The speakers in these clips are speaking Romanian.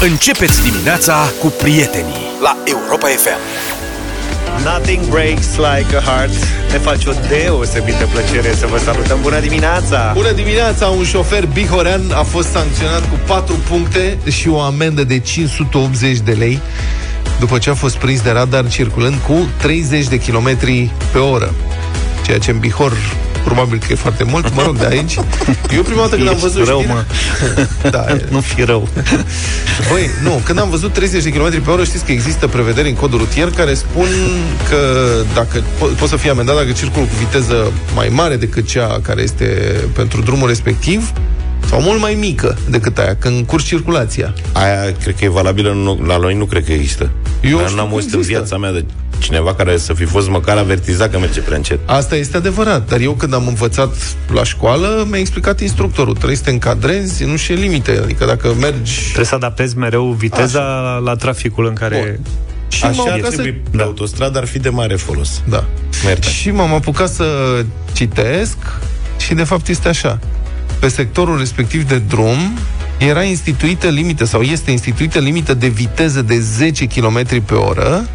Începeți dimineața cu prietenii la Europa FM. Nothing breaks like a heart Ne face o deosebită plăcere să vă salutăm Bună dimineața! Bună dimineața! Un șofer bihorean a fost sancționat cu 4 puncte și o amendă de 580 de lei după ce a fost prins de radar circulând cu 30 de km pe oră. Ceea ce în Bihor probabil că e foarte mult, mă rog, de aici. Eu prima dată când am văzut rău, știrea... mă. Da, e- Nu fi rău Băi, nu, când am văzut 30 de km pe oră, știți că există prevederi în codul rutier care spun că dacă po- poți să fii amendat dacă circul cu viteză mai mare decât cea care este pentru drumul respectiv sau mult mai mică decât aia, când curs circulația. Aia cred că e valabilă, nu, la noi nu cred că există. Eu Dar știu n-am că auzit în există. viața mea de cineva care să fi fost măcar avertizat că merge prea încet. Asta este adevărat, dar eu când am învățat la școală, mi-a explicat instructorul, trebuie să te încadrezi, nu și limite, adică dacă mergi... Trebuie să adaptezi mereu viteza la traficul în care... Bun. Și m-am Așa ar apucat să... trebui pe autostradă, ar fi de mare folos. Da. Merge. Și m-am apucat să citesc și de fapt este așa. Pe sectorul respectiv de drum era instituită limită sau este instituită limită de viteză de 10 km pe oră.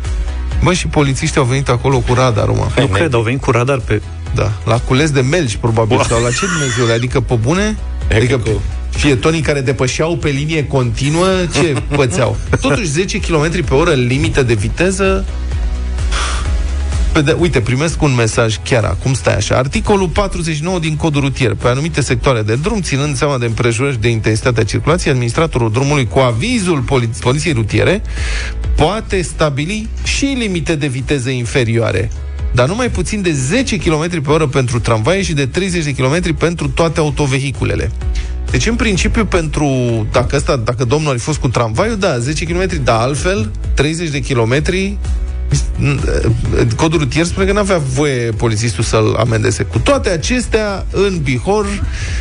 Bă, și polițiștii au venit acolo cu radarul, mă. Nu cred, au venit cu radar pe... Da, la cules de melci, probabil, Bă. sau la ce Dumnezeu, adică pe bune? E Adică că cu- fietonii care depășeau pe linie continuă, ce pățeau? Totuși 10 km pe oră limită de viteză pe de, uite, primesc un mesaj chiar acum, stai așa. Articolul 49 din codul rutier. Pe anumite sectoare de drum, ținând seama de împrejurări de intensitatea circulației, administratorul drumului cu avizul poli- poliției rutiere poate stabili și limite de viteză inferioare dar nu mai puțin de 10 km pe oră pentru tramvaie și de 30 de km pentru toate autovehiculele. Deci, în principiu, pentru, dacă, asta, dacă domnul ar fi fost cu tramvaiul, da, 10 km, dar altfel, 30 de km, codul rutier spune că n-avea voie polițistul să-l amendeze. Cu toate acestea, în Bihor,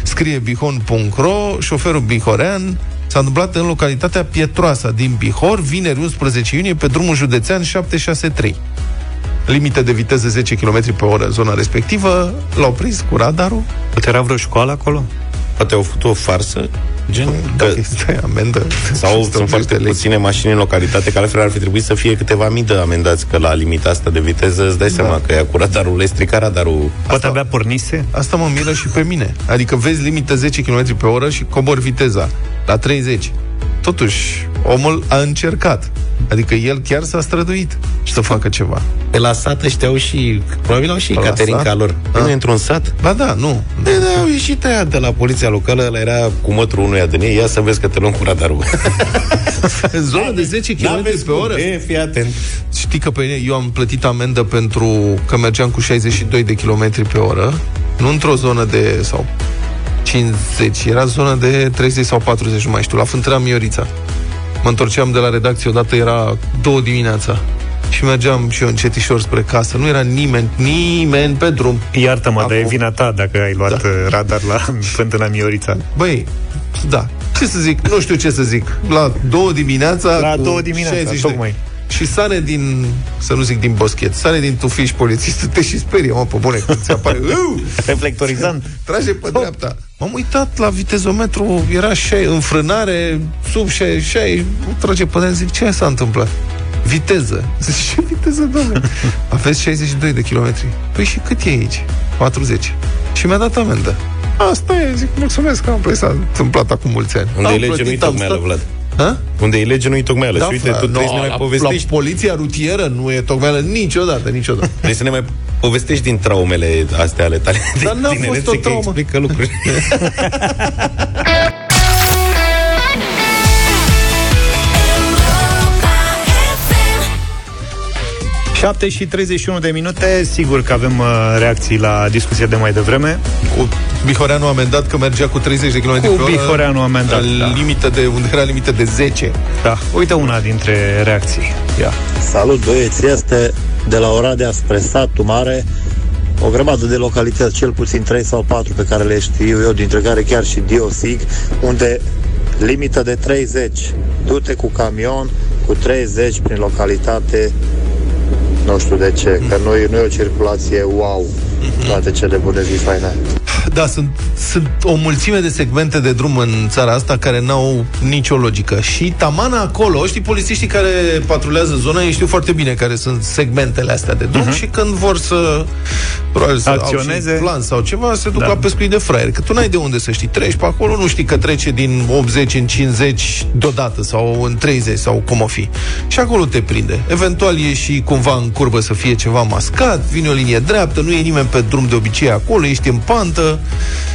scrie bihon.ro, șoferul bihorean s-a întâmplat în localitatea Pietroasa din Bihor, vineri 11 iunie, pe drumul județean 763 limită de viteză 10 km pe oră în zona respectivă, l-au prins cu radarul. Poate era vreo școală acolo? Poate au făcut o farsă, gen, Dacă că, stai amendă. sau 180 sunt foarte de lei. puține mașini în localitate, care altfel ar fi trebuit să fie câteva mii de amendați, că la limita asta de viteză îți dai Da. seama că e cu radarul, le strica radarul. Poate abia pornise? Asta mă miră și pe mine. Adică vezi limită 10 km pe oră și cobori viteza la 30. Totuși, omul a încercat. Adică el chiar s-a străduit să facă ceva. Pe la sat ăștia au și, probabil au și Pe la caterinca sat? lor. Ah. Ah. într-un sat, Ba da, nu. De, da, au ieșit aia de la poliția locală, ăla era cu mătrul unuia din ei, ia să vezi că te luăm cu radarul. În zonă de 10 km pe oră. E, fii atent. Știi că pe mine eu am plătit amendă pentru că mergeam cu 62 de km pe oră, nu într-o zonă de sau 50, era zonă de 30 sau 40, nu mai știu, la Fântâna Miorița. Mă întorceam de la redacție, odată era două dimineața și mergeam și eu încetișor spre casă. Nu era nimeni, nimeni pe drum. Iartă-mă, dar e Acum. vina ta dacă ai luat da. radar la Fântâna Miorița. Băi, da, ce să zic, nu știu ce să zic. La două dimineața... La cu două dimineața, 62. tocmai. Și sare din, să nu zic din boschet, sare din tufiș polițistul, te și sperie, mă, pe bune, când ți apare, "Uu!" Reflectorizant. trage pe dreapta. M-am uitat la vitezometru, era și înfrânare, sub 60, trage pe dreapta, zic, ce s-a întâmplat? Viteză. Zic, ce viteză, domnule? Aveți 62 de kilometri. Păi și cât e aici? 40. Și mi-a dat amendă. Asta e, zic, mulțumesc că am plătit, s-a întâmplat acum mulți ani. Unde Am e lege, plătit, nu-i am tocmeală, stat- Vlad. Ha? Unde e lege, nu-i tocmeală. și uite, frate, tu trebuie no, să ne mai la, povestești. La poliția rutieră nu e tocmeală niciodată, niciodată. Trebuie să ne mai povestești din traumele astea ale tale. Dar n-a Din fost tinerețe, o că traumă. explică lucruri. 7 și 31 de minute, sigur că avem uh, reacții la discuția de mai devreme. Cu Bihoreanu amendat că mergea cu 30 de km Cu pe oră. Bihoreanu amendat, la da. limită de, unde era limită de 10. Da, uite una dintre reacții. Ia. Salut băieți, este de la Oradea spre satul mare o grămadă de localități, cel puțin 3 sau 4 pe care le știu eu, dintre care chiar și Diosig, unde limită de 30, du-te cu camion cu 30 prin localitate, nu știu de ce, că nu e, nu e o circulație wow. Toate cele bune zi faine. Da, sunt, sunt o mulțime de segmente de drum în țara asta care n-au nicio logică. Și tamana acolo, știi, polițiștii care patrulează zona, ei știu foarte bine care sunt segmentele astea de drum uh-huh. și când vor să probabil să Acționeze. au și plan sau ceva, se duc Da. la pescuit de fraier. Că tu n-ai de unde să știi. Treci pe acolo, nu știi că trece din 80 în 50 deodată sau în 30 sau cum o fi. Și acolo te prinde. Eventual e și cumva în curbă să fie ceva mascat, vine o linie dreaptă, nu e nimeni pe drum de obicei acolo, ești în pantă,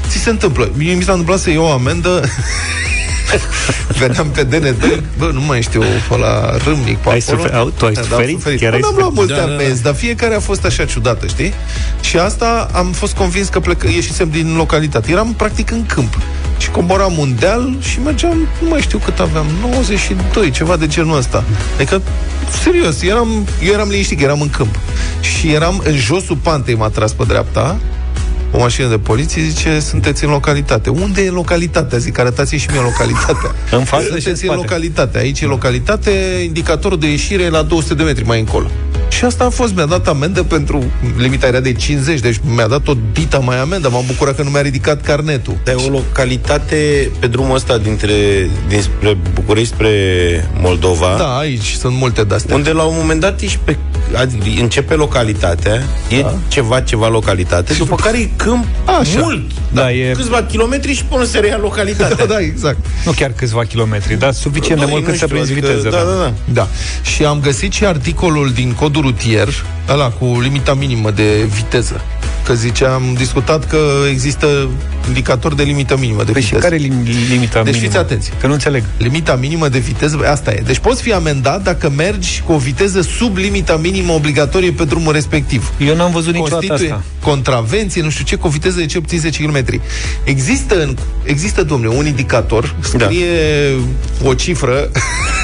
ți se întâmplă. Mie mi s-a întâmplat să iau o amendă Veneam pe DN2 Bă, nu mai știu Pe la Râmnic pe Ai acolo. sufer- au- tu ai Da, am suferit? suferit. Chiar Bă, ai n-am luat suferit? multe Da, da, da. amenzi Dar fiecare a fost așa ciudată, știi? Și asta am fost convins că plec, ieșisem din localitate Eram practic în câmp și coboram un deal și mergeam, nu mai știu cât aveam, 92, ceva de genul ăsta. Adică, serios, eram, eu eram liniștit, că eram în câmp. Și eram în josul pantei, m-a tras pe dreapta, o mașină de poliție zice, sunteți în localitate. Unde e localitatea? Zic, arătați și mie localitatea. În față și în sunteți în spate. localitate. Aici e localitate, indicatorul de ieșire e la 200 de metri mai încolo. Și asta a fost, mi-a dat amendă pentru limita era de 50, deci mi-a dat o dita mai amendă. M-am bucurat că nu mi-a ridicat carnetul. Dar e o localitate pe drumul ăsta dintre, dinspre București spre Moldova, Da, aici sunt multe de-astea. unde la un moment dat ești pe, adică începe localitatea, e Da. ceva, ceva localitate, după care e câmp Așa. mult. Da, e- Câțiva kilometri și până se reia localitatea. Da, da, exact. Nu chiar câțiva kilometri, dar suficient de Băi, mult nu cât să știu, prinzi adică- viteză. Da, da, da. Da. Și am găsit și articolul din codul rutier, ăla cu limita minimă de viteză. Că zice, am discutat că există indicator de limită minimă de Păi și viteză. care e lim- limita Deci minimă? fiți atenți. Că nu înțeleg. Limita minimă de viteză, asta e. Deci poți fi amendat dacă mergi cu o viteză sub limita minimă obligatorie pe drumul respectiv. Eu n-am văzut niciodată Constituie asta. contravenție, nu știu ce, cu o viteză de cel puțin 10 km. Există, în, există domnule, un indicator, scrie o cifră,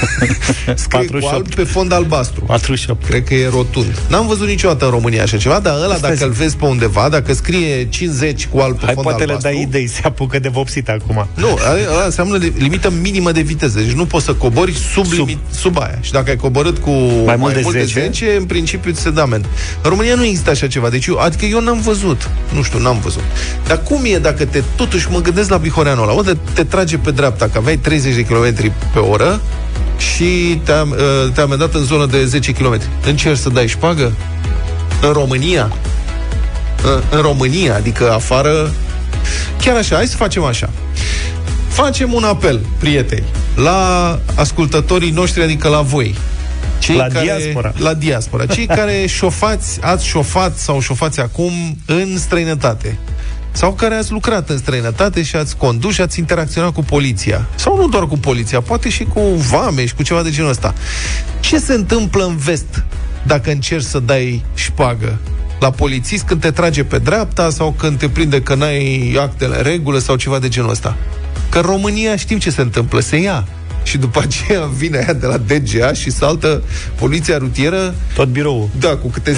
scrie cu 48. alb pe fond albastru. 48. Cred că e rotund. N-am văzut niciodată în România așa ceva, dar ăla, Asta dacă zic. îl vezi pe undeva, dacă scrie 50 cu alb pe Hai, fond poate le albastru... dai idei, se apucă de vopsit acum. Nu, ăla ăla înseamnă de- limită minimă de viteză. Deci nu poți să cobori sub, sub. Limit, sub aia. Și dacă ai coborât cu mai, mult de mult 10? de 10, în principiu ți se dă amendă. În România nu există așa ceva. Deci eu, adică eu n-am văzut. Nu știu, n-am văzut. Dar cum e dacă te, totuși mă gândesc la Bihoreanul ăla, unde te trage pe dreapta, că aveai 30 de km pe oră și te-a, uh, te-a amendat în zonă de 10 km. Încerci să dai șpagă? În România? În, în România, adică afară Chiar așa, hai să facem așa. Facem un apel, prieteni, la ascultătorii noștri, adică la voi. Cei La care, diaspora. La diaspora. Cei care șofați, ați șofat sau șofați acum în străinătate. Sau care ați lucrat în străinătate și ați condus și ați interacționat cu poliția. Sau nu doar cu poliția, poate și cu vame și cu ceva de genul ăsta. Ce se întâmplă în vest dacă încerci să dai șpagă? La polițist când te trage pe dreapta sau când te prinde că n-ai actele în regulă sau ceva de genul ăsta. Că în România știm ce se întâmplă, se ia. Și după aceea vine aia de la DGA și saltă poliția rutieră Tot biroul. da, cu câte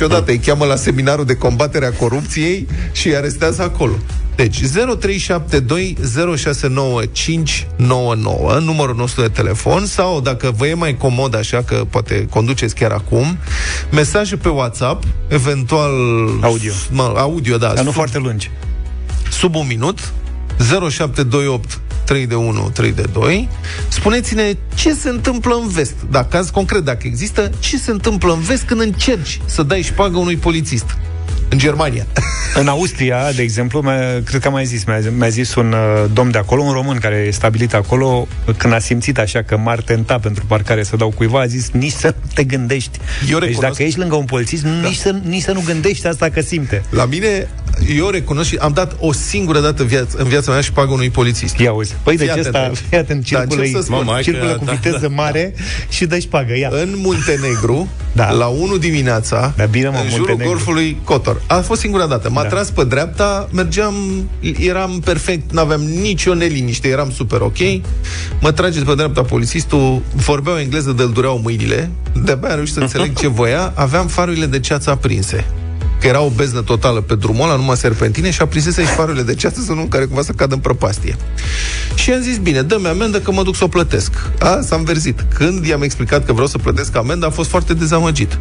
10-15 odată îi cheamă la seminarul de combatere a corupției și îi arestează acolo. Deci, 0372069599, numărul nostru de telefon, sau dacă vă e mai comod așa, că poate conduceți chiar acum, mesaje pe WhatsApp, eventual... Audio. Mă, audio, da. Dar nu sub, foarte lungi. sub un minut, 0728 3 de 1, 3 de 2. Spuneți-ne ce se întâmplă în vest. Da, caz concret, dacă există, ce se întâmplă în vest când încerci să dai șpagă unui polițist. În Germania. În Austria, de exemplu, mi-a, cred că am mai zis, mi-a, mi-a zis un uh, domn de acolo, un român care e stabilit acolo, când a simțit așa că m-ar tenta pentru parcare să dau cuiva, a zis nici să nu te gândești. Eu deci recunosc- dacă ești lângă un polițist, da. nici, să, nici să nu gândești asta că simte. La mine, eu recunosc și am dat o singură dată viaț- în viața mea șpagă unui polițist. Ia uzi. Păi deci Fii atent ăsta, aici. fii atent, Da, circulă, încep să spun. Mama, circulă că- cu da, viteză mare și dă șpagă, ia. În Muntenegru, Da. da. la 1 dimineața, Da, bine, mă, în jurul Muntenegru. golfului Cotor. A fost singura dată. M-a Da. tras pe dreapta, mergeam, eram perfect, n-aveam nicio neliniște, eram super ok. Mă trage pe dreapta polițistul, vorbeau engleză, de-l dureau mâinile, de-abia am reușit să înțeleg ce voia, aveam farurile de ceață aprinse că era o beznă totală pe drumul ăla, numai serpentine și aprinsese și farurile de ceață să nu care cumva să cadă în prăpastie. Și am zis, bine, dă-mi amendă că mă duc să o plătesc. A, s-a înverzit. Când i-am explicat că vreau să plătesc amendă, a fost foarte dezamăgit.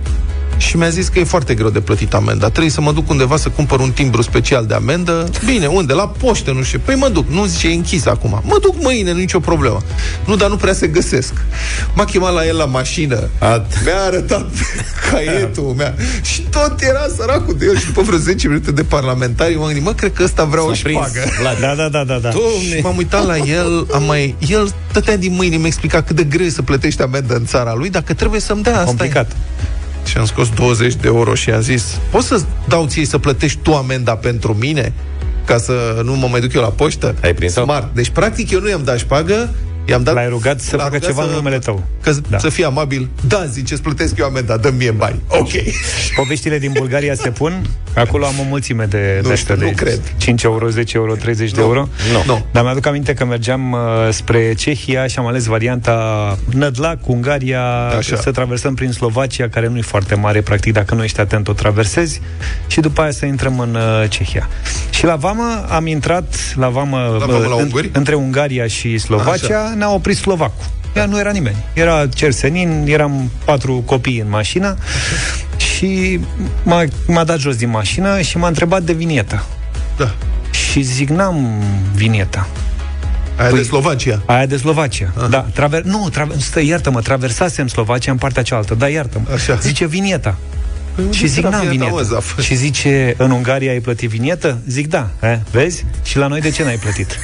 Și mi-a zis că e foarte greu de plătit amenda. Trebuie să mă duc undeva să cumpăr un timbru special de amendă. Bine, unde? La poștă, nu știu. Păi mă duc. Nu zice, e închis acum. Mă duc mâine, nu nicio problemă. Nu, dar nu prea se găsesc. M-a chemat la el la mașină. At- Mi-a arătat caietul meu. Și tot era săracul de el. Și după vreo 10 minute de parlamentari, m-am gândit, mă, cred că ăsta vrea o S-a prins. șpagă. Vlad. Da, da, da, da, da. Și m-am uitat la el, am mai... El stătea din mâini, mi-a explicat cât de greu e să plătești amendă în țara lui, dacă trebuie să-mi dea asta. e. Complicat. Și am scos 20 de euro și am zis, poți să dau ție să plătești tu amenda pentru mine? Ca să nu mă mai duc eu la poștă? Ai prins-o? Smart. Deci, practic, eu nu i-am dat șpagă, i-am dat... L-ai rugat să l-am facă rugat ceva în numele tău. Că, Da. da. Să fie amabil. Da, zice, îți plătesc eu amenda, dă mie bani. Ok. Poveștile din Bulgaria se pun? Acolo am o mulțime de, Nu de știu, astea nu de cred. 5 euro, 10 euro, 30 de Nu. euro. Nu. Nu. Dar mi-aduc aminte că mergeam uh, spre Cehia și am ales varianta Nădlac, Ungaria, Așa. să traversăm prin Slovacia, care nu e foarte mare, practic, dacă nu ești atent, o traversezi, și după aia să intrăm în uh, Cehia. Și la vamă am intrat, la vamă, La vamă la în- unguri? între Ungaria și Slovacia, ne-a oprit slovacul. Ea nu era nimeni. Era cersenin, eram patru copii în mașină și m-a, m-a dat jos din mașină și m-a întrebat de vinietă. Da. Și zic, n-am vinietă. Aia Păi- de Slovacia. Aia de Slovacia. Da, traver... Nu, traver... stă, iartă-mă, traversasem Slovacia în partea cealaltă. Da, iartă-mă. Așa. Zice vinieta. Păi unde Și zic, era n-am vinietă, vinietă. mă, Zaf? Și zice, în Ungaria ai plătit vinietă? Zic, da. Eh? Vezi? Și la noi de ce n-ai plătit?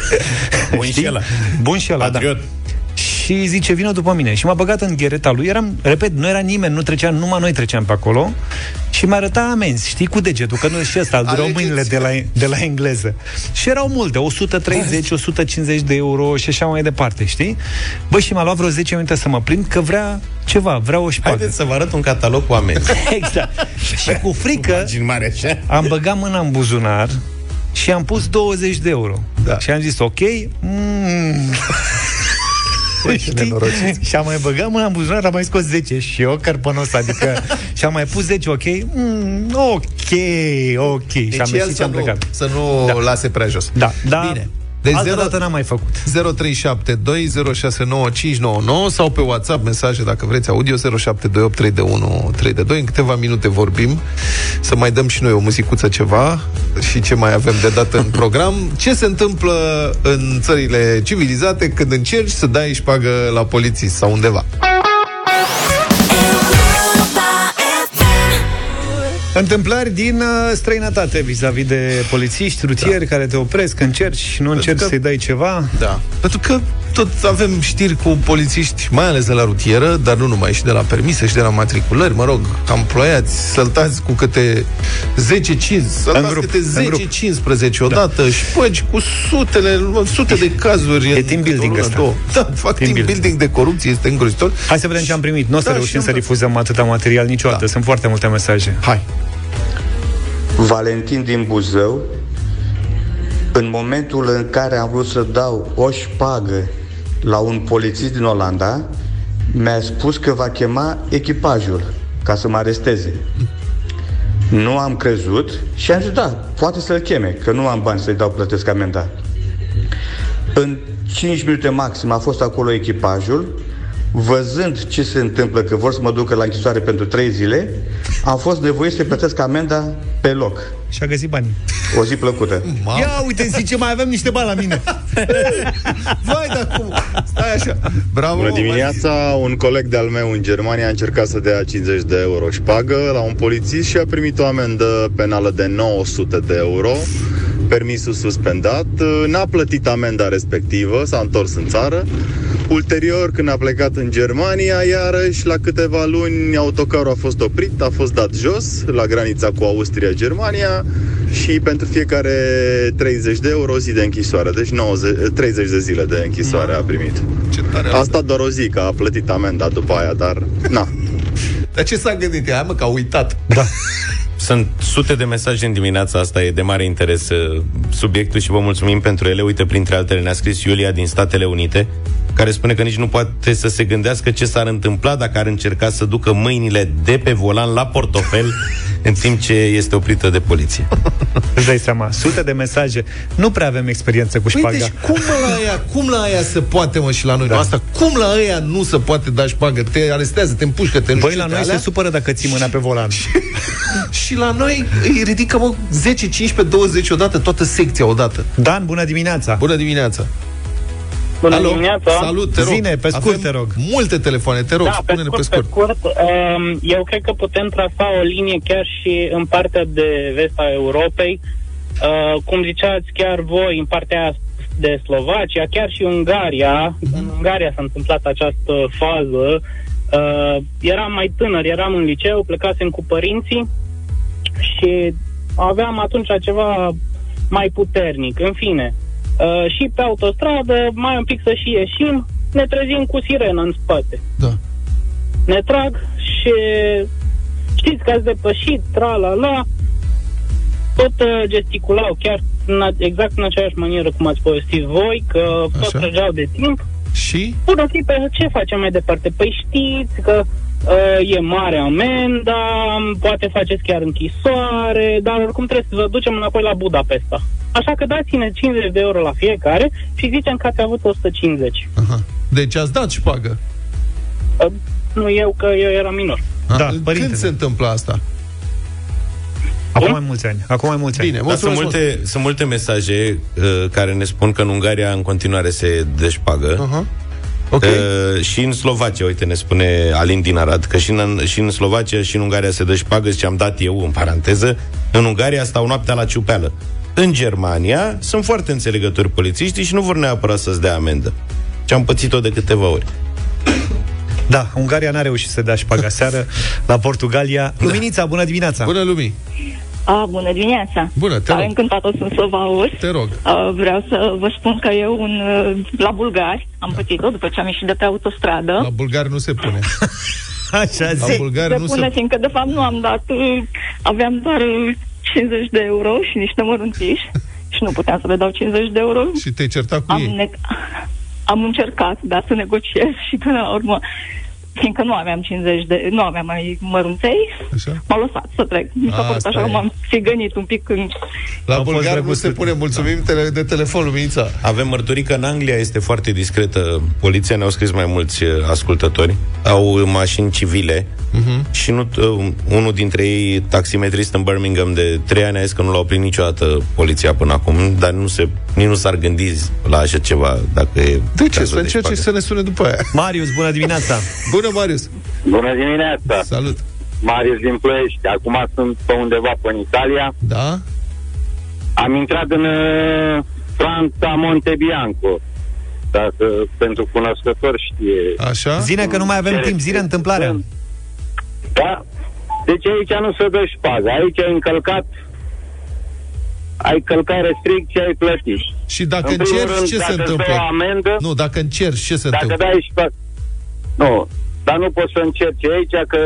Bun și ăla. Bun și ăla, da. Patriot. Și zice, vină după mine. Și m-a băgat în ghereta lui. Eram, repet, nu era nimeni, nu trecea, numai noi treceam pe acolo. Și mi arăta amenzi, știi, cu degetul, că nu și ăsta, îl dureau Alegeți. mâinile de la, de la engleză. Și erau multe, 130, 150 de euro și așa mai departe, știi? Bă, și m-a luat vreo 10 minute să mă prind că vrea ceva, vrea o șpagă. Haideți să vă arăt un catalog cu amenzi. Exact. și cu frică Pagini mari așa. am băgat mâna în buzunar și am pus 20 de euro. Da. Și am zis, ok, mm. Știi? nenorociți. Și am mai băgat mâna în buzunar, am mai scos 10 și eu cărpănos, adică și am mai pus 10, ok, mm, ok, ok. și Deci am el ieșit și să am nu, plecat. să nu Da. lase prea jos. Da, da. Bine. Deci Altă zero- dată n-am mai făcut. 0372069599 sau pe WhatsApp mesaje dacă vreți audio 07283132. În câteva minute vorbim să mai dăm și noi o muzicuță ceva și ce mai avem de dat în program. Ce se întâmplă în țările civilizate când încerci să dai șpagă la polițist sau undeva? Întâmplări din uh, străinătate vis-a-vis de polițiști, rutieri da. care te opresc, încerci, nu încerci că- să-i dai ceva. Da. Pentru că tot avem știri cu polițiști, mai ales de la rutieră, dar nu numai, și de la permise, și de la matriculări, mă rog, amploiați, săltați cu câte 10-15, săltați grup, câte în grup. 10-15 odată da. și păgi cu sutele, sute de cazuri. E în team câte o building lună, ăsta. două. Da, fac team, building. building de corupție, este îngrozitor. Hai să vedem ce am primit. Nu o să Da, reușim și să am- difuzăm atâta material niciodată. Da. Sunt foarte multe mesaje. Hai. Valentin din Buzău, în momentul în care am vrut să dau o șpagă la un polițist din Olanda, mi-a spus că va chema echipajul ca să mă aresteze. Nu am crezut și am zis, da, poate să-l cheme, că nu am bani să-i dau plătesc amenda. În 5 minute maxim a fost acolo echipajul, văzând ce se întâmplă, că vor să mă ducă la închisoare pentru 3 zile, am fost nevoit să plătesc amenda pe loc. Și a găsit banii. O zi plăcută. Mamă. Ia uite, zice, mai avem niște bani la mine. Vai, dar cum? Stai așa. Bravo. Bună dimineața, un coleg de-al meu în Germania a încercat să dea 50 de euro șpagă la un polițist și a primit o amendă penală de 900 de euro, permisul suspendat, n-a plătit amenda respectivă, s-a întors în țară. Ulterior, când a plecat în Germania, iarăși, la câteva luni, autocarul a fost oprit, a fost dat jos, la granița cu Austria-Germania și pentru fiecare 30 de euro o zi de închisoare, deci 90, 30 de zile de închisoare a primit. Ce tare Asta doar o zi, că a plătit amenda după aia, dar na. Dar ce s-a gândit? Hai mă, că a uitat. Sunt sute de mesaje în dimineața asta, e de mare interes uh, subiectul și vă mulțumim pentru ele. Uite, printre altele ne-a scris Iulia din Statele Unite. Care spune că nici nu poate să se gândească ce s-ar întâmpla dacă ar încerca să ducă mâinile de pe volan la portofel în timp ce este oprită de poliție. Îți dai seama, sute de mesaje. Nu prea avem experiență cu șpaga. Păi, deci cum la aia, cum la aia se poate, mă, și la noi? Da. Asta, cum la aia nu se poate da șpagă? Te arestează, te împușcă, te Băi, la noi alea? se supără dacă ții mâna pe volan. și la noi îi ridică, mă, 10, 15, 20 odată, toată secția odată. Dan, bună dimineața! Bună dimineața! Bună Alo, dimineața! Salut, te rog! Zine, pe scurt, Avem te rog! multe telefoane, te rog, da, spune-ne pe scurt. Pe scurt. Pe scurt um, eu cred că putem trasa o linie chiar și în partea de vest a Europei, uh, cum ziceați chiar voi, în partea de Slovacia, chiar și Ungaria. Mm-hmm. În Ungaria s-a întâmplat această fază. Uh, eram mai tânăr, eram în liceu, plecasem cu părinții și aveam atunci ceva mai puternic. În fine, uh, și pe autostradă, mai un pic să și ieșim, ne trezim cu sirenă în spate. Da. Ne trag și știți că ați depășit, tra-la-la, tot uh, gesticulau chiar în, exact în aceeași manieră cum ați povestit voi, că Așa. tot trăgeau de timp. Și? Bună pe ce facem mai departe? Păi știți că uh, e mare amenda, poate faceți chiar închisoare, dar oricum trebuie să vă ducem înapoi la Budapesta. Așa că dați-ne 50 de euro la fiecare și zicem că ați avut 150. Aha. Deci ați dat șpagă? Uh, nu eu, că eu eram minor. Da, Când se întâmplă asta? Acum mai mulți ani. Acum mai mulți Bine, ani. Dar sunt multe, sunt multe mesaje uh, care ne spun că în Ungaria în continuare se deșpagă. Uh-huh. Okay. Uh, și în Slovacia, uite, ne spune Alin din Arad, că și în, și în Slovacia și în Ungaria se dă șpagă, ce am dat eu, în paranteză. În Ungaria stau noaptea la ciupeală. În Germania sunt foarte înțelegători polițiștii și nu vor neapărat să-ți dea amendă. Ce am pățit-o de câteva ori. Da, Ungaria n-a reușit să dea șpaga seară la Portugalia. Da. Luminița, bună dimineața! Bună, Lumii! A, bună dimineața! Bună, te rog! Am încântat-o sunt să vă aud. Te rog! A, vreau să vă spun că eu un, la bulgari am da. pățit-o după ce am ieșit de pe autostradă. La bulgari nu se pune. Așa zi. La bulgari se nu pune, se... fiindcă de fapt nu am dat, aveam doar 50 de euro și niște mărunțiși și nu puteam să le dau 50 de euro. Și te-ai certat cu am ei? Ne- am încercat, dar să negociez și până la urmă fiindcă nu aveam 50 de, nu aveam mai mărunței, așa? m-au lăsat să trec. Mi s-a părut așa că m-am țigănit un pic când... La bulgar nu se pune, mulțumim da. de telefon, Lumința. Avem mărturii că în Anglia este foarte discretă. Poliția ne-au scris mai mulți uh, ascultători. Au mașini civile uh-huh. și nu, uh, unul dintre ei, taximetrist în Birmingham de 3 ani, a zis că nu l-a oprit niciodată poliția până acum, dar nu se, nici nu s-ar gândi la așa ceva dacă e De ce? Să încerce să ne sune după aia. Marius, bună dimineața! Bună, Marius! Bună dimineața! Salut! Marius din Ploiești. Acum sunt pe undeva pe în Italia. Da? Am intrat în uh, Franța Montebianco. Dacă pentru cunoscători știe. Așa? Zine că nu mai avem timp, zine întâmplarea. Da? Deci aici nu se dă șpagă. Aici ai încălcat ai călcat restricții, ai plătit. Și dacă încerci, ce se întâmplă? amendă, nu, dacă încerci, ce se dacă întâmplă? Dai șpagă, nu, dar nu poți să încerci aici, că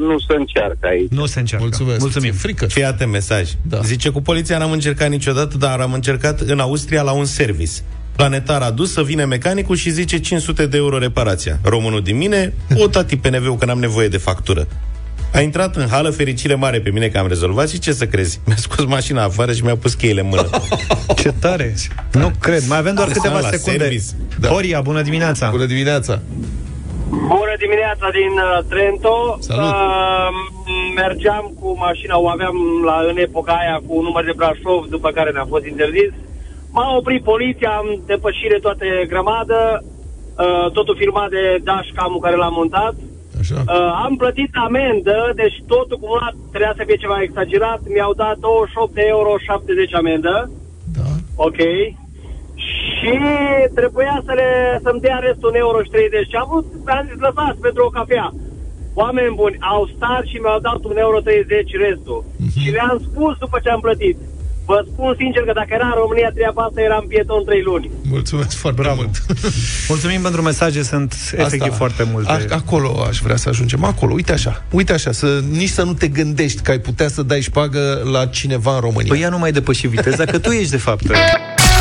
nu se încearcă aici. Nu se încearcă. Mulțumesc. Mulțumim. Frică. Fii atent mesaj. Da. Zice, cu poliția n-am încercat niciodată, dar am încercat în Austria la un service. Planetar a dus să vine mecanicul și zice 500 de euro reparația. Românul din mine, o tati PNV-ul că n-am nevoie de factură. A intrat în hală, fericire mare pe mine că am rezolvat și ce să crezi? Mi-a scos mașina afară și mi-a pus cheile în mână. ce tare! Nu cred, mai avem doar câteva secunde. Da. Horia, bună dimineața! Bună dimineața! Bună dimineața din uh, Trento. Salut. Uh, mergeam cu mașina, o aveam la, în epoca aia cu un număr de Brașov, după care ne-a fost interzis. M-a oprit poliția, am depășire toate grămadă, uh, totul filmat de dashcam-ul care l-am montat. Așa. Uh, am plătit amendă, deci totul cumulat trebuia să fie ceva exagerat. Mi-au dat 28 de euro 70 amendă. Da. Ok și trebuia să le, să-mi dea restul 1,30 euro. Și am vrut, am zis, lăsați pentru o cafea. Oameni buni, au stat și mi-au dat 1,30 euro restul. Uh-huh. Și le-am spus după ce am plătit. Vă spun sincer că dacă era în România treaba asta, eram pieton 3 luni. Mulțumesc foarte Bravo. mult. Mulțumim pentru mesaje, sunt asta, efectiv foarte multe. A, acolo aș vrea să ajungem, acolo, uite așa, uite așa, să, nici să nu te gândești că ai putea să dai șpagă la cineva în România. Păi ea nu mai depăși viteza, că tu ești de fapt.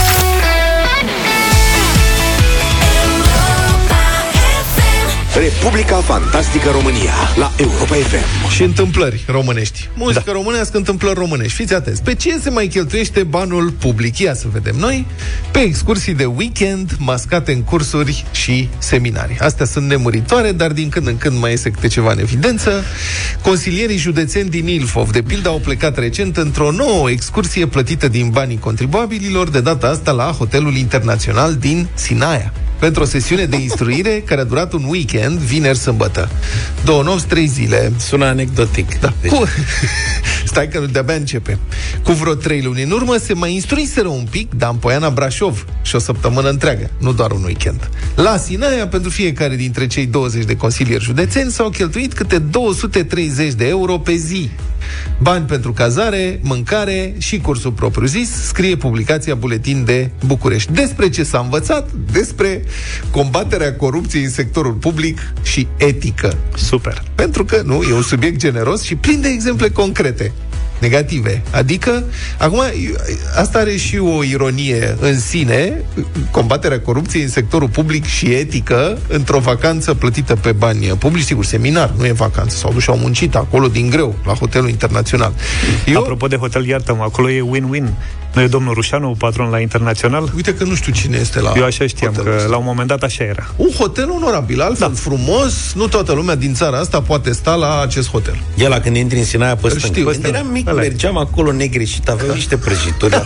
Republica Fantastică România la Europa FM. Și întâmplări românești. Muzică da. românească, întâmplări românești. Fiți atenți. Pe ce se mai cheltuiește banul public? Ia să vedem noi. Pe excursii de weekend, mascate în cursuri și seminarii. Astea sunt nemuritoare, dar din când în când mai iese câte ceva în evidență. Consilierii județeni din Ilfov, de pildă, au plecat recent într-o nouă excursie plătită din banii contribuabililor, de data asta la Hotelul Internațional din Sinaia pentru o sesiune de instruire care a durat un weekend, vineri, sâmbătă. Două nopți, trei zile. Sună anecdotic. Da. Deci... Cu... Stai că de-abia începe. Cu vreo trei luni în urmă se mai instruiseră un pic, dar în Poiana Brașov și o săptămână întreagă, nu doar un weekend. La Sinaia, pentru fiecare dintre cei 20 de consilieri județeni, s-au cheltuit câte 230 de euro pe zi. Bani pentru cazare, mâncare și cursul propriu-zis, scrie publicația Buletin de București. Despre ce s-a învățat? Despre combaterea corupției în sectorul public și etică. Super. Pentru că, nu, e un subiect generos și plin de exemple concrete negative. Adică, acum, asta are și o ironie în sine, combaterea corupției în sectorul public și etică, într-o vacanță plătită pe bani publici, sigur, seminar, nu e vacanță, s-au dus și au muncit acolo din greu, la hotelul internațional. Eu... Apropo de hotel, iartă acolo e win-win. Nu e domnul Rușanu, patron la internațional? Uite că nu știu cine este la Eu așa știam, că ăsta. la un moment dat așa era. Un hotel onorabil, altfel da. frumos, nu toată lumea din țara asta poate sta la acest hotel. E la când intri în Sinaia pe stâng. Știu, Când eram mic, Ăla mergeam acolo negreșit, aveau niște prăjituri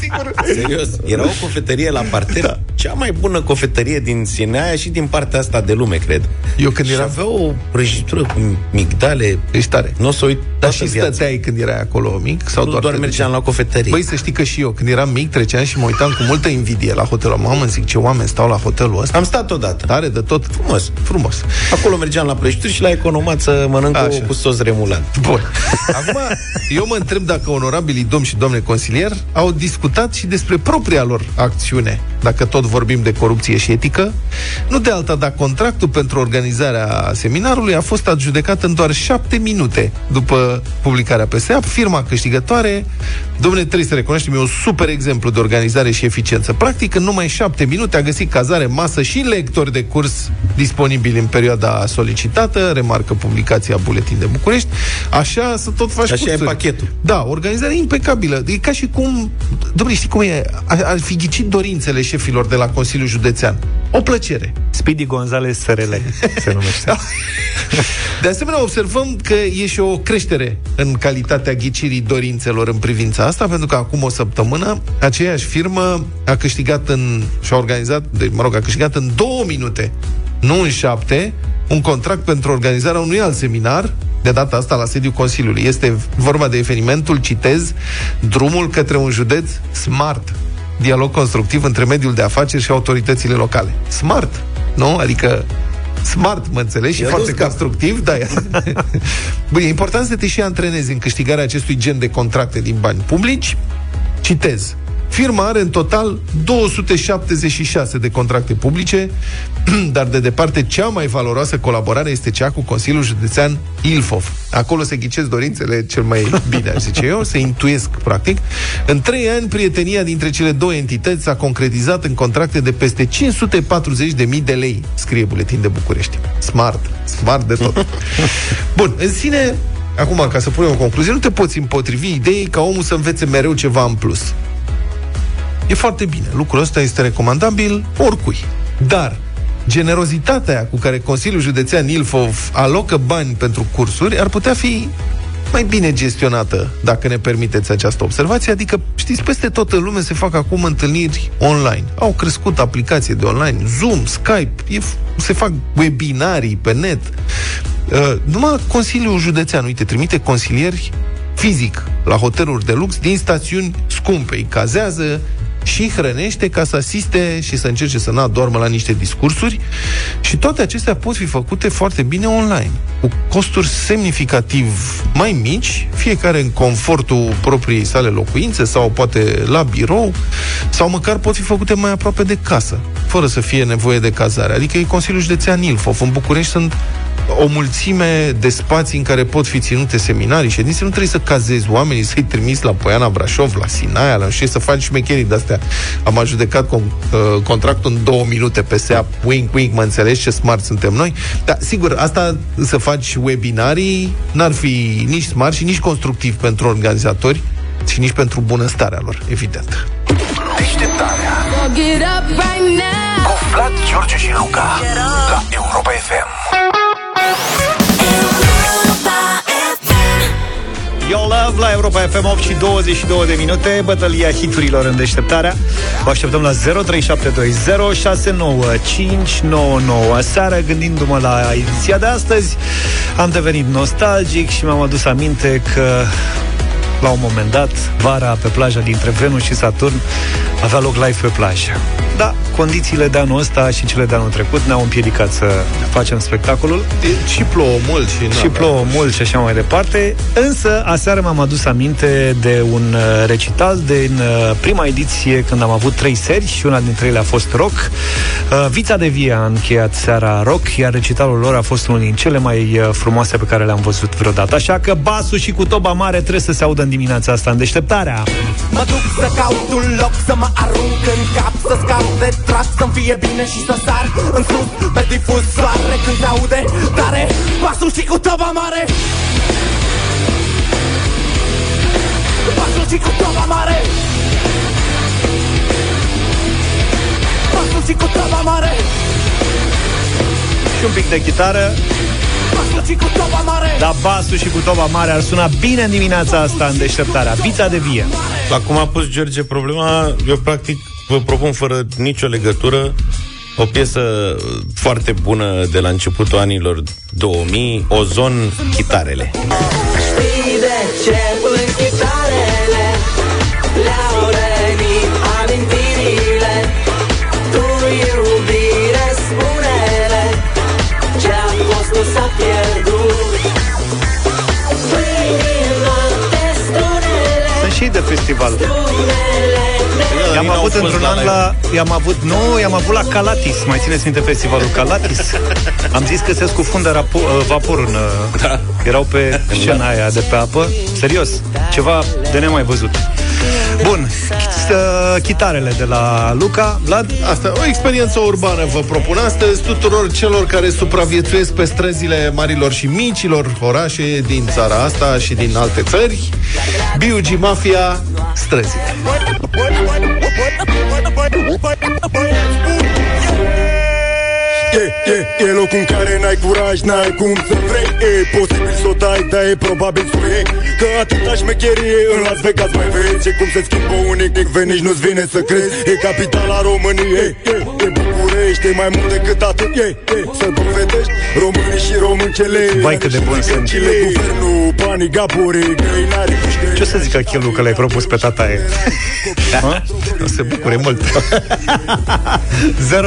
sigur. Serios, era o cofetărie la parter, da. cea mai bună cofetărie din Sinaia și din partea asta de lume, cred. Eu când și era... avea o prăjitură cu migdale. Ești tare. Nu o să uit Dar și viață. stăteai când erai acolo mic? Sau nu, doar, doar mergeam la cofetărie. Băi, să știi că și eu, când eram mic, treceam și mă uitam cu multă invidie la hotelul. Mamă, zic, ce oameni stau la hotelul ăsta. Am stat odată. Tare de tot. Frumos. Frumos. Acolo mergeam la prăjituri și la economat să mănânc Așa. cu sos remulant. Bun. Acum, eu mă întreb dacă onorabilii domn și domne consilier au discutat și despre propria lor acțiune, dacă tot vorbim de corupție și etică. Nu de alta, dar contractul pentru organizarea seminarului a fost adjudecat în doar șapte minute după publicarea pe SEAP. Firma câștigătoare, domnule, trebuie să recunoaștem, e un super exemplu de organizare și eficiență. Practic, în numai șapte minute a găsit cazare, masă și lectori de curs disponibili în perioada solicitată, remarcă publicația Buletin de București. Așa să tot faci Așa cursuri. e pachetul. Da, organizarea impecabilă. E ca și cum, domnule, știi cum e? Ar fi ghicit dorințele șefilor de la Consiliul Județean. O plăcere. Speedy Gonzales SRL se numește. De asemenea, observăm că e și o creștere în calitatea ghicirii dorințelor în privința asta, pentru că acum o săptămână aceeași firmă a câștigat în, și-a organizat, de, mă rog, a câștigat în două minute, nu în șapte, un contract pentru organizarea unui alt seminar de data asta la sediul Consiliului. Este vorba de evenimentul, citez, drumul către un județ smart. Dialog constructiv între mediul de afaceri și autoritățile locale. Smart, nu? Adică smart, mă înțelegi, și foarte constructiv, da. Bun, e important să te și antrenezi în câștigarea acestui gen de contracte din bani publici. Citez. Firma are în total 276 de contracte publice, dar de departe cea mai valoroasă colaborare este cea cu Consiliul Județean Ilfov. Acolo se ghicesc dorințele cel mai bine, aș zice eu, se intuiesc, practic. În trei ani, prietenia dintre cele două entități s-a concretizat în contracte de peste 540.000 de lei, scrie Buletin de București. Smart, smart de tot. Bun, în sine, acum, ca să punem o concluzie, nu te poți împotrivi ideii ca omul să învețe mereu ceva în plus. E foarte bine. Lucrul ăsta este recomandabil oricui. Dar generozitatea cu care Consiliul Județean Ilfov alocă bani pentru cursuri ar putea fi mai bine gestionată, dacă ne permiteți această observație. Adică, știți, peste tot în lume se fac acum întâlniri online. Au crescut aplicații de online, Zoom, Skype, e, se fac webinarii pe net. Uh, numai Consiliul Județean, uite, trimite consilieri fizic la hoteluri de lux din stațiuni scumpe. Îi cazează, și hrănește ca să asiste și să încerce să nu doarmă la niște discursuri și toate acestea pot fi făcute foarte bine online, cu costuri semnificativ mai mici, fiecare în confortul propriei sale locuințe sau poate la birou, sau măcar pot fi făcute mai aproape de casă, fără să fie nevoie de cazare. Adică e Consiliul Județean Ilfov. În București sunt o mulțime de spații în care pot fi ținute seminarii, ședințe, nu trebuie să cazezi oamenii, să-i trimiți la Poiana Brașov, la Sinaia, la și să faci șmecherii de-astea. Am ajudecat con, uh, contractul în două minute pe SEA, wink, wink, mă înțelegi ce smart suntem noi? Dar, sigur, asta să faci webinarii n-ar fi nici smart și nici constructiv pentru organizatori și nici pentru bunăstarea lor, evident. Deșteptarea Cu Vlad, George și Luca La Europa FM Yo Love la Europa FM 8 și 22 de minute. Bătălia hiturilor în deșteptarea. Vă așteptăm la 0372069599 Seara gândindu-mă la ediția de astăzi Am devenit nostalgic și mi-am adus aminte că la un moment dat, vara pe plaja dintre Venus și Saturn, avea loc live pe plajă. Da, condițiile de anul ăsta și cele de anul trecut ne-au împiedicat să facem spectacolul. Și plouă mult și... Și plouă mult și așa mai departe. Însă, aseară m-am adus aminte de un uh, recital din uh, prima ediție, când am avut trei seri și una dintre ele a fost rock. Uh, Vița de Vie a încheiat seara rock, iar recitalul lor a fost unul din cele mai frumoase pe care le-am văzut vreodată. Așa că basul și cu toba mare trebuie să se audă în dimineața asta în deșteptarea. Mă duc să caut un loc să mă arunc în cap Să scap de trap, să-mi fie bine și să sar în sus Pe difuzoare când se aude tare Pasul și cu toba mare. Pasul și cu toba mare. Pasul și cu toba mare. Și un pic de chitară da, basul și cu toba mare ar suna bine în dimineața asta în deșteptarea. Vița de vie. La cum a pus George problema, eu practic vă propun fără nicio legătură o piesă foarte bună de la începutul anilor 2000, Ozon, Chitarele. Știi de ce de festival. I-am avut într-un an la... I-am avut, nu, i-am avut la Calatis. Mai țineți minte festivalul Calatis? Am zis că se scufundă rapo- uh, vaporul în... Uh, da. Erau pe scena aia de pe apă. Serios, ceva de nemai văzut. Bun, chitarele de la Luca, Vlad? Asta, o experiență urbană vă propun astăzi tuturor celor care supraviețuiesc pe străzile marilor și micilor orașe din țara asta și din alte țări. B.U.G. Mafia, străzile. E, e, e locul în care n-ai curaj, n-ai cum să vrei E posibil. Să o dai, dar e probabil să e Că atâta șmecherie în Las Vegas mai vezi E cum se schimbă unic, veni nici nu-ți vine să crezi. E capitala României, e, e, e București, e mai mult decât atât E, e, să dovedești românii și româncele Vai cât de bun sunt Guvernul, banii, gapurii, grăinari Ce să zic Achilu că l-ai propus pe tata e? o să bucure mult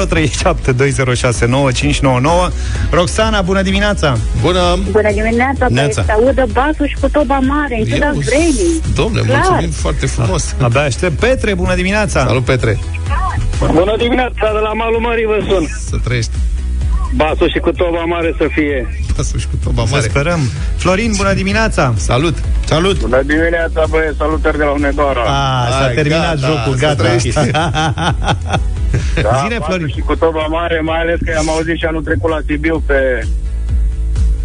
037206 9599. Roxana, bună dimineața! Bună! Bună dimineața! Neața. Se audă basul și cu toba mare, în ciuda vremii. Domne, Clar. mulțumim foarte frumos! Abia aștept. Petre, bună dimineața! Salut, Petre! Bună dimineața, de la malul mării vă sun! Să trăiești! Basul și cu toba mare să fie. Basul și cu toba mare. Să sperăm. Florin, bună dimineața! Salut! Salut! Bună dimineața, băieți, salutări de la Unedoara. Ah, s-a Ai, terminat gata, jocul, gata. da, Zine, Florin. și cu toba mare, mai ales că am auzit și anul trecut la Sibiu pe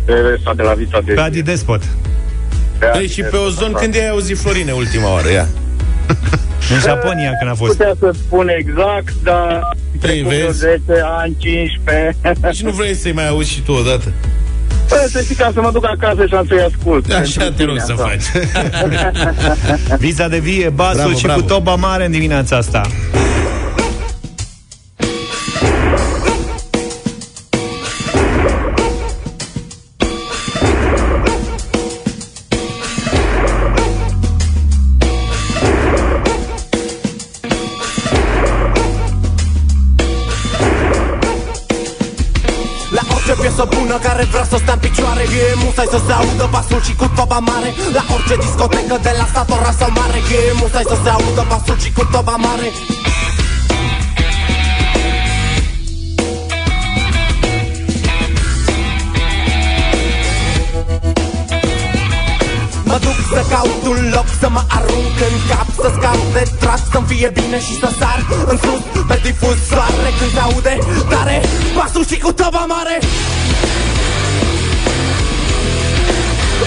pe ăsta de la Vita de Pe Adi Despot. Pe Ei, și pe Ozon, când ai auzit Florine ultima oară, ia? În Japonia când a fost. Putea să spun exact, dar Ei, vezi? 10 ani, 15. Și nu vrei să-i mai auzi și tu odată? Păi, să știi ca să mă duc acasă și am să-i ascult. Așa te rog să faci. Viza de vie, basul bravo, și bravo. cu toba mare în dimineața asta. toba mare La orice discotecă de la Satora sau mare. Că E musai să se audă basul și cu toba mare. Mă duc să caut un loc să mă arunc în cap Să scap de trap, să-mi fie bine și să sar În sus, pe difuz soare Când se aude tare Pasul și cu toba mare.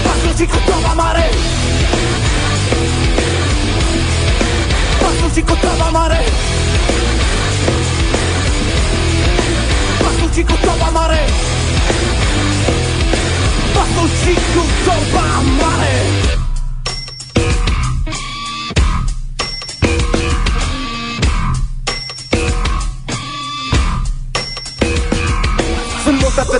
Pasul și cu toba mare. Pasul și cu toba mare. Pasul și cu toba mare. Pasul și cu toba mare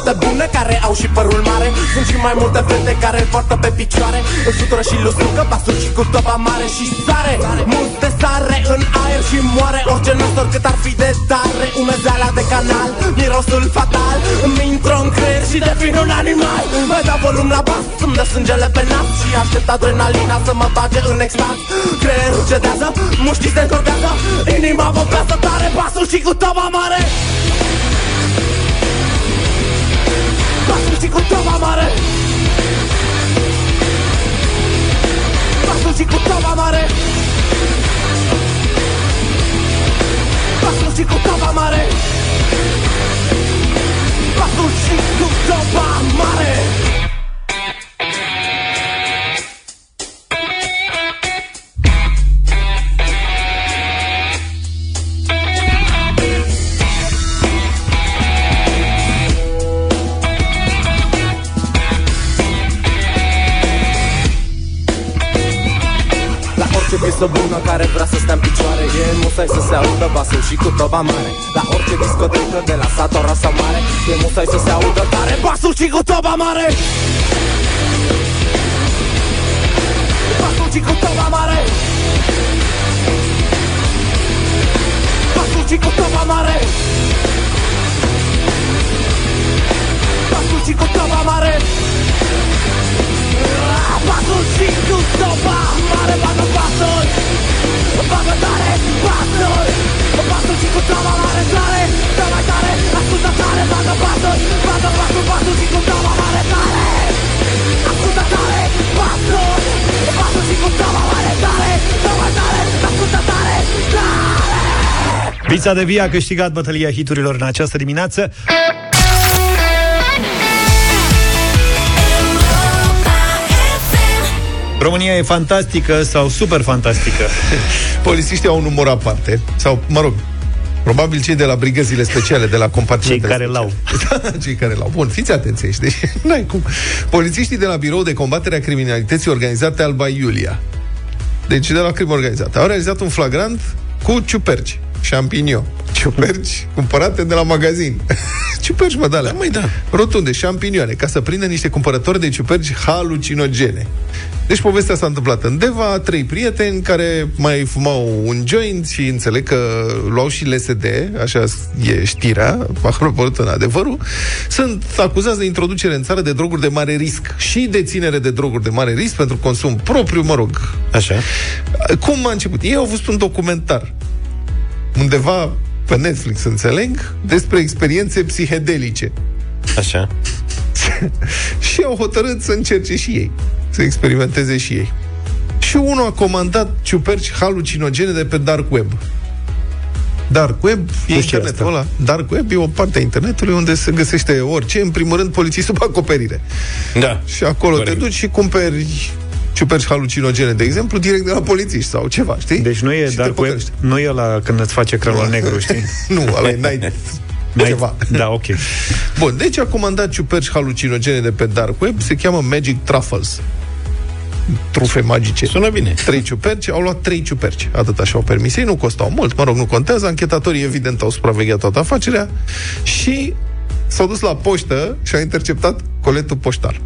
multe fete bune care au și părul mare. Sunt și mai multe fete care îl poartă pe picioare. În sutură și lustrucă, pasul și cu toba mare și sare. Multe sare în aer și moare. Orice nostor cât ar fi de tare. Umezeala de canal, mirosul fatal. Îmi intră în creier și devin un animal. Mă dau volum la bas, îmi dă sângele pe nas Și aștept adrenalina să mă bage în extaz. Creierul cedează, mușchiți se încordează Inima bombează tare, pasul și cu toba mare și cu toba mare. Pasul și cu toba mare. Pasul și cu toba mare. Pasul și cu toba mare piesă bună care vrea să stea în picioare. E musai să se audă basul și cu toba mare. La orice discotecă de la sat ora sau mare. E musai să se audă tare basul și cu toba mare. Basul și cu toba mare. Basul și cu toba mare. Basul și cu toba mare Pasul și cu toba mare Bagă pasul Bagă tare pasul Pasul și cu toba mare tare Dă mai tare, ascultă tare Bagă pasul, bagă pasul Pasul și cu toba mare tare Ascultă tare pasul Pasul și cu toba mare tare Dă mai tare, ascultă tare Tare Pizza de Via a câștigat bătălia hiturilor în această dimineață. România e fantastică sau super fantastică? Polițiștii au un număr aparte, sau, mă rog, Probabil cei de la brigăzile speciale, de la compartimentele Cei care l-au. Da, cei care l-au. Bun, fiți atenți aici. Deci, n-ai cum. Polițiștii de la Birou de Combatere a Criminalității Organizate Alba Iulia, deci de la crimă organizată, au realizat un flagrant cu ciuperci, champignon. Ciuperci cumpărate de la magazin. ciuperci, mă, da, Măi, da. rotunde, șampinioane, ca să prindă niște cumpărători de ciuperci halucinogene. Deci povestea s-a întâmplat în Deva, trei prieteni care mai fumau un joint și înțeleg că luau și LSD, așa e știrea, apropo în adevărul, sunt acuzați de introducere în țară de droguri de mare risc și deținere de droguri de mare risc pentru consum propriu, mă rog. Așa. Cum a început? Ei au văzut un documentar undeva pe Netflix, înțeleg, despre experiențe psihedelice. Așa. și au hotărât să încerce și ei, să experimenteze și ei. Și unul a comandat ciuperci halucinogene de pe Dark Web. Dark Web e Nu știu internetul asta. ăla. Dark Web e o parte a internetului unde se găsește orice, în primul rând polițist sub acoperire. Da. Și acolo Corect. te duci și cumperi ciuperci halucinogene, de exemplu, direct de la polițiști sau ceva, știi? Deci nu e Și te Dark Web, păcălești. nu e la când îți face creionul negru, știi? nu, ăla e night ceva. Da, ok. Bun, deci a comandat ciuperci halucinogene de pe Dark Web, se cheamă Magic Truffles. Trufe magice. Sună bine. Trei ciuperci, au luat trei ciuperci. Atât așa au permis ei, nu costau mult, mă rog, nu contează. Anchetatorii, evident, au supravegheat toată afacerea și s-au dus la poștă și au interceptat coletul poștal.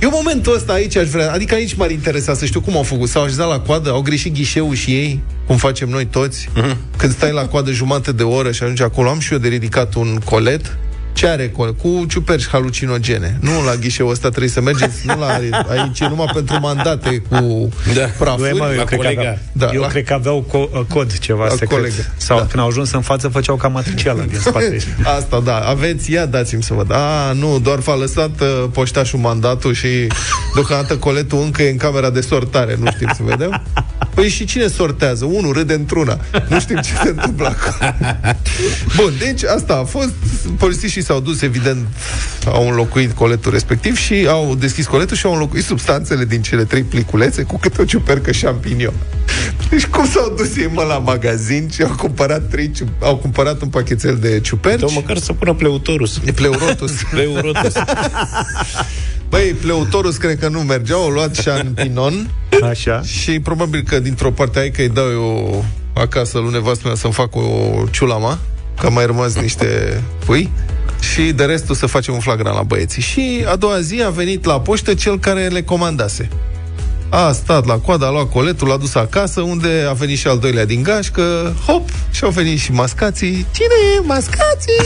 Eu momentul ăsta aici aș vrea, adică aici m-ar interesa să știu cum au făcut. S-au așezat la coadă, au greșit ghișeul și ei, cum facem noi toți. Mhm. Când stai la coadă jumate de oră și ajungi acolo, am și eu de ridicat un colet Ce are cu, cu ciuperci halucinogene. Nu la ghișeul ăsta trebuie să mergeți, nu la aici, e numai pentru mandate cu da. prafuri. Nu, mă, eu, cred că, aveau, Da, eu la- cred că aveau co- cod ceva La secret. colegă. Sau Da. când au ajuns în față, făceau ca matriciala din spate. Asta, da. Aveți, ia dați-mi să văd. A, nu, doar v-a lăsat uh, poștașul mandatul și deocamdată coletul încă e în camera de sortare. Nu știm să vedem. Păi și cine sortează? Unul râde într-una. Nu știm ce se întâmplă acolo. Bun, deci asta a fost. Polițiștii s-au dus, evident, au înlocuit coletul respectiv și au deschis coletul și au înlocuit substanțele din cele trei pliculețe cu câte o ciupercă șampinion. Deci cum s-au dus ei, mă, la magazin și au cumpărat, trei, ciu- au cumpărat un pachetel de ciuperci? Sau măcar să pună pleutorus. E pleurotus. Pleurotus. Băi, pleutorus cred că nu mergea, au luat șampinon Așa. și probabil că dintr-o parte ai că îi dau eu acasă lui nevastă mea să-mi fac o ciulama, că am mai rămas niște pui și de restul să facem un flagrant la băieții. Și a doua zi a venit la poștă cel care le comandase. A stat la coadă, a luat coletul, l-a dus acasă, unde a venit și al doilea din gașcă, hop, și au venit și mascații. Cine e? Mascații!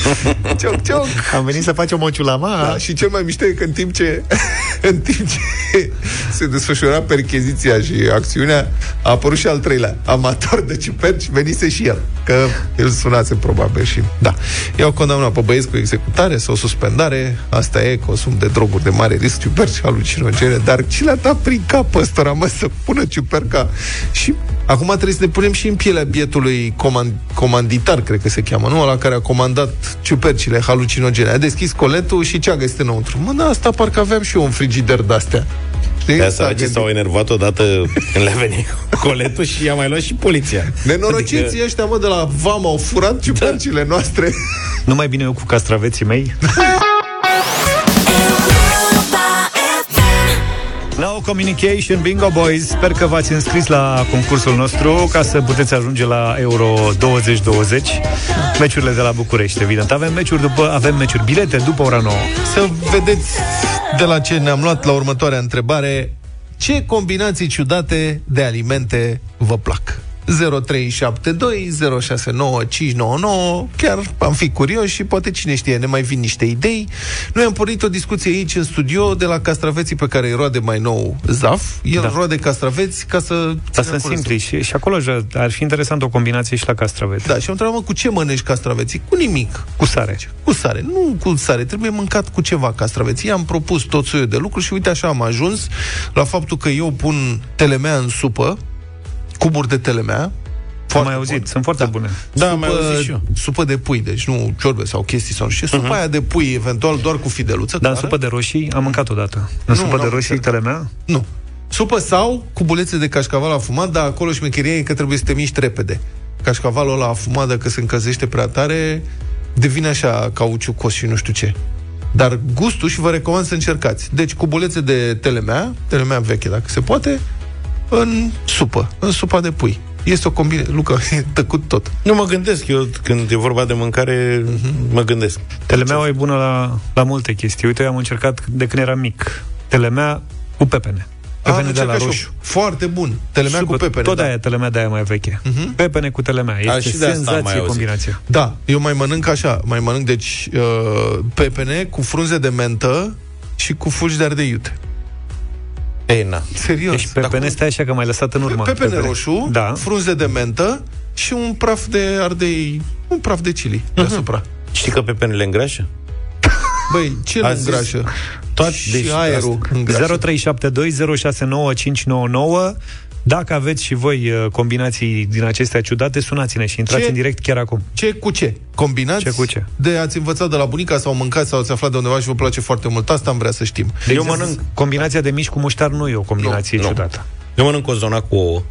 cioc, cioc! Am venit să facem o ciulama. Da, și cel mai mișto e că în timp ce în timp ce se desfășura percheziția și acțiunea, a apărut și al treilea amator de ciuperci, venise și el, că el sunase probabil și da. I-au condamnat pe băieți cu executare sau suspendare, asta e consum de droguri de mare risc, ciuperci halucinogene, dar ce le-a dat prin cap ăstora, mă, să pună ciuperca și Acum trebuie să ne punem și în pielea bietului comand- comanditar, cred că se cheamă, nu? La care a comandat ciupercile halucinogene. A deschis coletul și ce a găsit înăuntru? Mă, da, asta parcă aveam și eu un frigider de-astea. Știi? De S-a asta ce gândit. s-au enervat odată când le-a venit coletul și i-a mai luat și poliția. Nenorociții adică... ăștia, mă, de la VAM au furat ciupercile noastre. Nu mai bine eu cu castraveții mei? Now Communication Bingo Boys Sper că v-ați înscris la concursul nostru Ca să puteți ajunge la Euro 2020 Meciurile de la București, evident Avem meciuri, după, avem meciuri bilete după ora 9 Să vedeți de la ce ne-am luat la următoarea întrebare. Ce combinații ciudate de alimente vă plac? 0372069599 Chiar am fi curios și poate cine știe, ne mai vin niște idei. Noi am pornit o discuție aici în studio de la castraveții pe care îi roade mai nou Zaf. El da. roade castraveți ca să... Dar țină sunt curăț. simpli și, și acolo ja- ar fi interesant o combinație și la castraveți Da, și am întrebat, mă, cu ce mănânci castraveții? Cu nimic. Cu sare Cu sare. Nu cu sare, trebuie mâncat cu ceva castraveții. I-am propus tot soiul de lucruri și uite așa am ajuns la faptul că eu pun telemea în supă, cuburi de telemea, Am mai auzit, sunt foarte bune Da, supă, mai auzit și eu. supă de pui, deci nu ciorbe sau chestii sau nu știu. Supa Mhm. aia de pui, eventual doar cu fideluță. Dar în clară. supă de roșii am mâncat odată În Nu, supă de n-am roșii încercat. telemea Nu. Supă sau cubulețe de cașcaval afumat, dar acolo șmecheria e că trebuie să te miști repede. Cașcavalul ăla afumat, dacă se încălzește prea tare, devine așa cauciucos și nu știu ce. Dar gustul și vă recomand să încercați. Deci cubulețe de telemea, telemea veche dacă se poate, în supă, în supa de pui. Este o combinație. Luca, e tăcut tot. Nu mă gândesc, eu când e vorba de mâncare, mă gândesc. Telemeaua e bună la, la multe chestii. Uite, eu am încercat de când eram mic. Telemea cu pepene. Am Pepene de la încercat și eu. roșu. Foarte bun. Telemea Super. cu pepene. Tot da. aia telemea de aia mai veche. Pepene cu telemea. Este A, și de asta am mai senzație auzit. combinația. Da, eu mai mănânc așa, mai mănânc, deci, uh, pepene cu frunze de mentă și cu fulgi de ardei iute. Ei, na. Serios. Deci pepene stai așa că m-ai lăsat în urmă. Pepene roșu, Da. frunze de mentă și un praf de ardei, un praf de chili deasupra. Știi că pepenele îngrașă? Băi, ce A nu zis îngrașă? Toat, și deci aerul îngrașă. 0372069599 Dacă aveți și voi uh, combinații din acestea ciudate, sunați-ne și intrați Ce? în direct chiar acum. Ce cu ce? Combinați? Ce cu ce? De ați învățat de la bunica sau mâncați sau ați aflat de undeva și vă place foarte mult. Asta am vrea să știm. De eu mănânc. Combinația de mici cu muștar nu e o combinație Nu, nu. ciudată. Eu mănânc cozonac cu ouă.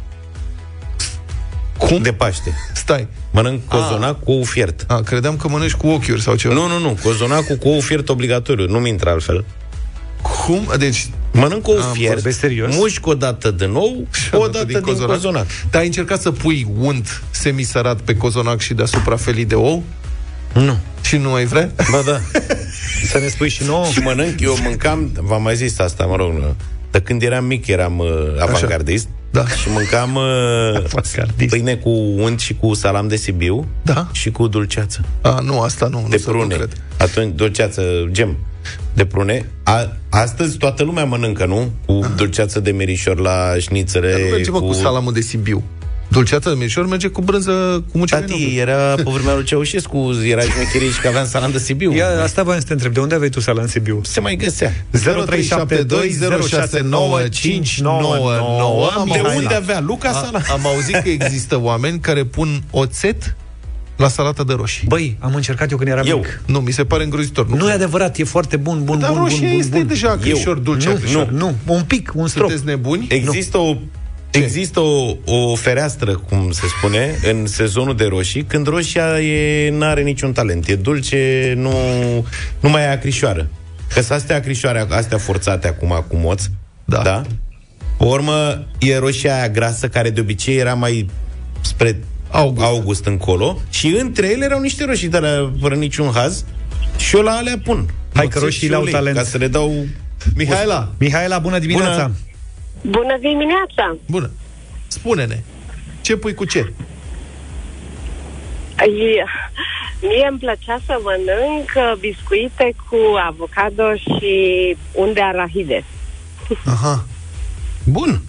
Cum? De Paște. Stai. Mănânc cozonac cu ou fiert. A, credeam că mănânci cu ochiuri sau ceva. Nu, nu, nu. Cozonacul cu ou fiert obligatoriu. Nu-mi intră altfel. Cum? Deci... Mănânc ou Am fiert, vorbesc serios? mușc o dată din ou, o dată din cozonac. Dar ai încercat să pui unt semisărat pe cozonac și deasupra felii de ou? Nu. Și nu mai vrea? Ba da. Să ne spui și nouă? Și mănânc, eu mâncam, v-am mai zis asta, mă rog, nu. de când eram mic eram uh, avantgardist Da. Și mâncam uh, pâine cu unt și cu salam de Sibiu da. și cu dulceață. A, nu, asta nu. De nu prune. Atunci, dulceață, gem de prune. A, astăzi toată lumea mănâncă, nu? Cu Aha. dulceață de merișor la șnițele. Dar nu merge, mă, cu... cu salamul de Sibiu. Dulceața de merișor merge cu brânză cu muce Tati, era pe vremea lui Ceaușescu, era șmecherie și că aveam salam de Sibiu. Ia, asta voiam să te întreb, de unde aveai tu salam Sibiu? Se mai găsea. 0372069599 De unde avea Luca salam? Am auzit că există oameni care pun oțet la salata de roșii. Băi, am încercat eu când eram eu. mic. Nu, mi se pare îngrozitor. Nu, nu e adevărat, e foarte bun, bun, Dar bun, roșie bun, bun, este bun. deja acrișor, dulce nu, acrișor. Nu, nu, un pic, un strop. Sunteți nebuni? Există o Există o, o fereastră, cum se spune, în sezonul de roșii, când roșia e, n-are niciun talent. E dulce, nu, nu mai e acrișoară. Că sunt astea acrișoare, astea forțate acum cu moț. Da. da? Pe urmă, e roșia aia grasă, care de obicei era mai spre august, august încolo, și între ele erau niște roșii de alea, fără niciun haz, și eu la alea pun. Hai că roșiile au talent. Ca să le dau... Mihaela! Mihaela, bună dimineața! Bună. Bună dimineața! Bună! Spune-ne, ce pui cu ce? E, mie îmi plăcea să mănânc biscuite cu avocado și unde arahide. Aha. Bun.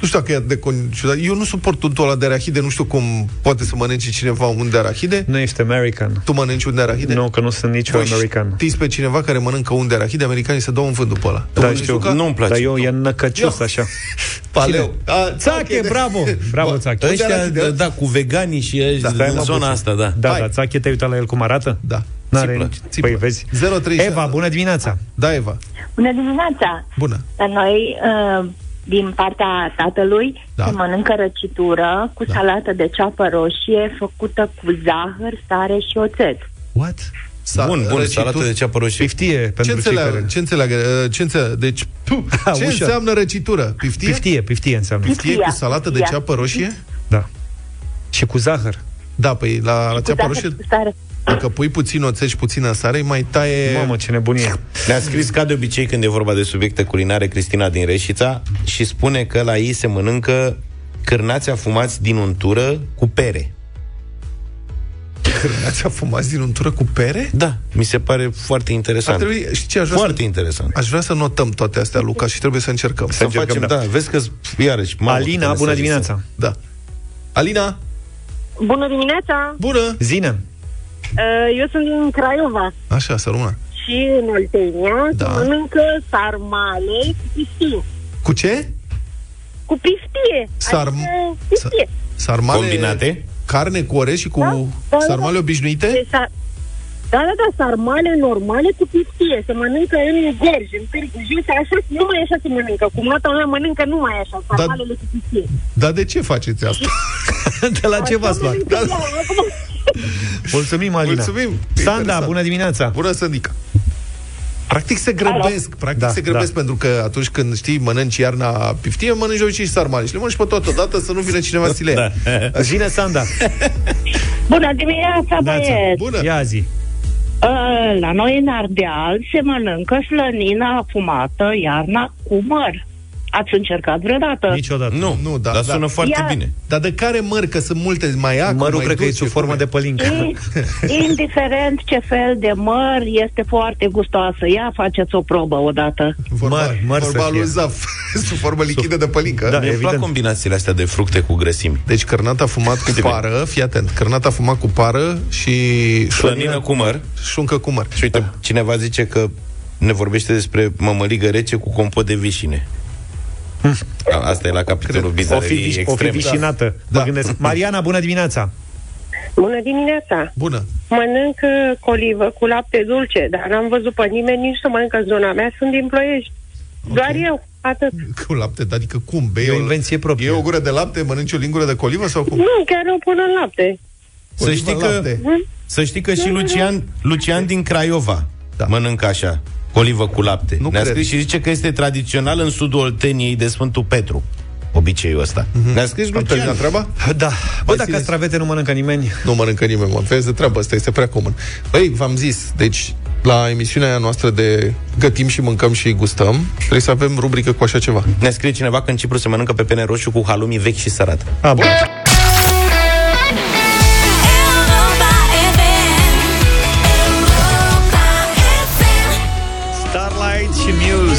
Nu știu dacă e de ciudat. Eu nu suport untul ăla de arahide, nu știu cum poate să mănânce cineva un de arahide. Nu ești american. Tu mănânci un de arahide? Nu, că nu sunt nici Voi american. Știți pe cineva care mănâncă un de arahide, americanii se dau un vânt după ăla. Da, știu. Nu-mi place. Dar eu e năcăcios așa. Paleu. Țache, bravo! Bravo, Țache. Ăștia, da, da, cu veganii și da, în zona asta, da. Da, da, Țache, te-ai uitat la el cum arată? Da. N-are Țiplă, nici... țiplă. Păi vezi. 03 Eva, bună dimineața! Da, Eva. Bună dimineața! Bună. La noi, uh, din partea tatălui, Da. se mănâncă răcitură cu salată de ceapă roșie făcută cu zahăr, sare și oțet. What? Sa- Bun, bun, răcitur- salată de ceapă roșie. Piftie Ce pentru cei înțeleagă? care... Ce înțeleagă? Uh, Ce înțeleagă? Deci, puh, ce ușor. înseamnă răcitură? Piftie? Piftie, piftie înseamnă. Piftie cu salată de Piftia. ceapă roșie? Da. Și cu zahăr. Da, păi la, la Cu ceapă zahăr roșie, cu sare. Dacă pui puțin oțet și puțină sare, îi mai taie... Mamă, ce nebunie. Ne-a scris ca de obicei când e vorba de subiecte culinare Cristina din Reșița și spune că la ei se mănâncă cârnați afumați din untură cu pere. Cârnați afumați din untură cu pere? Da, mi se pare foarte Ar interesant. trebui, știi ce, aș vrea Foarte să, interesant. aș vrea să notăm toate astea, Luca, și trebuie să încercăm. Să facem, da. Vezi că iarăși... mamă, Alina, câte bună mesaje dimineața! Da. Alina, Bună dimineața! bună! Zine! Uh, Eu sunt din Craiova Așa, să rămână. și în Oltenia Da. se mănâncă sarmale cu piftie. Cu ce? Cu piftie. Sarm- Adică piftie. Sarmale... Combinate? Carne cu orez și cu Da, da, da. sarmale obișnuite? Deci, sa- da, da, da, sarmale normale cu piftie. Se mănâncă în gorj, în târgu jos, așa, numai așa se mănâncă. Cu mata mea mănâncă numai așa, sarmalele cu piftie. Dar de ce faceți asta? De la ce v-ați luat? Da. Acum, Mulțumim, Alina. Mulțumim! Sanda, Interesant. bună dimineața! Bună, Sândica! Practic se grăbesc, practic Da, se grăbesc da. pentru că atunci când știi, mănânci iarna piftie, mănânci de obicei și sarmale și le mănânci pe toată odată să nu vină cineva să le ia. Da. Zine, Sanda! Bună dimineața, băieți! Bună! Ia zi! Uh, La noi în Ardeal se mănâncă slănină afumată iarna cu măr. Ați încercat vreodată? Niciodată. Nu, Nu, da, dar da. sună foarte Ia- bine. Dar de care măr? Că sunt multe, mai acru, Mărul mai cred că e dulce, sub formă cum de e? pălincă. I- Indiferent ce fel de măr, este foarte gustoasă. Ia faceți o probă odată. Vorba, Măr, măr vorba să lui fie. Zaf, sub formă lichidă de pălincă. Da, Mi-e plac evident. combinațiile astea de fructe cu grăsimi. Deci cărnat afumat cu Sigur. pară, fii atent, cărnat afumat cu pară și Slănină cu măr. șuncă cu măr. Și uite, cineva zice că ne vorbește despre mămăligă rece cu compot de vișine. A- Asta e la capitolul O fi, bizarerii viș- o fi extreme. vișinată. Da. Mă gândesc. Mariana, bună dimineața! Bună dimineața! Bună. Mănânc uh, colivă cu lapte dulce, dar n-am văzut pe nimeni nici să mănâncă în zona mea. Sunt din Ploiești. Doar eu, atât. Cu lapte, adică cum? Bei E o invenție proprie. E o gură de lapte, mănânci o lingură de colivă sau cum? Nu, chiar o pun în lapte. Să Colivă știi în că, lapte. să știi că și Lucian, Lucian din Craiova Da. mănâncă așa, colivă cu lapte. Nu Ne-a cred. scris și zice că este tradițional în sudul Olteniei de Sfântul Petru. Obiceiul ăsta. Ne-a scris Am terminat Lucian. treaba? Da. Bă, dacă castravete nu mănâncă nimeni, Nu mănâncă nimeni, mă. Vezi de treabă, asta este prea comun. Băi, v-am zis, deci la emisiunea noastră de gătim și mâncăm și gustăm, trebuie să avem rubrică cu așa ceva. Ne scrie cineva că în Cipru se mănâncă pe pene roșu cu halumi vechi și sărat. A, bun.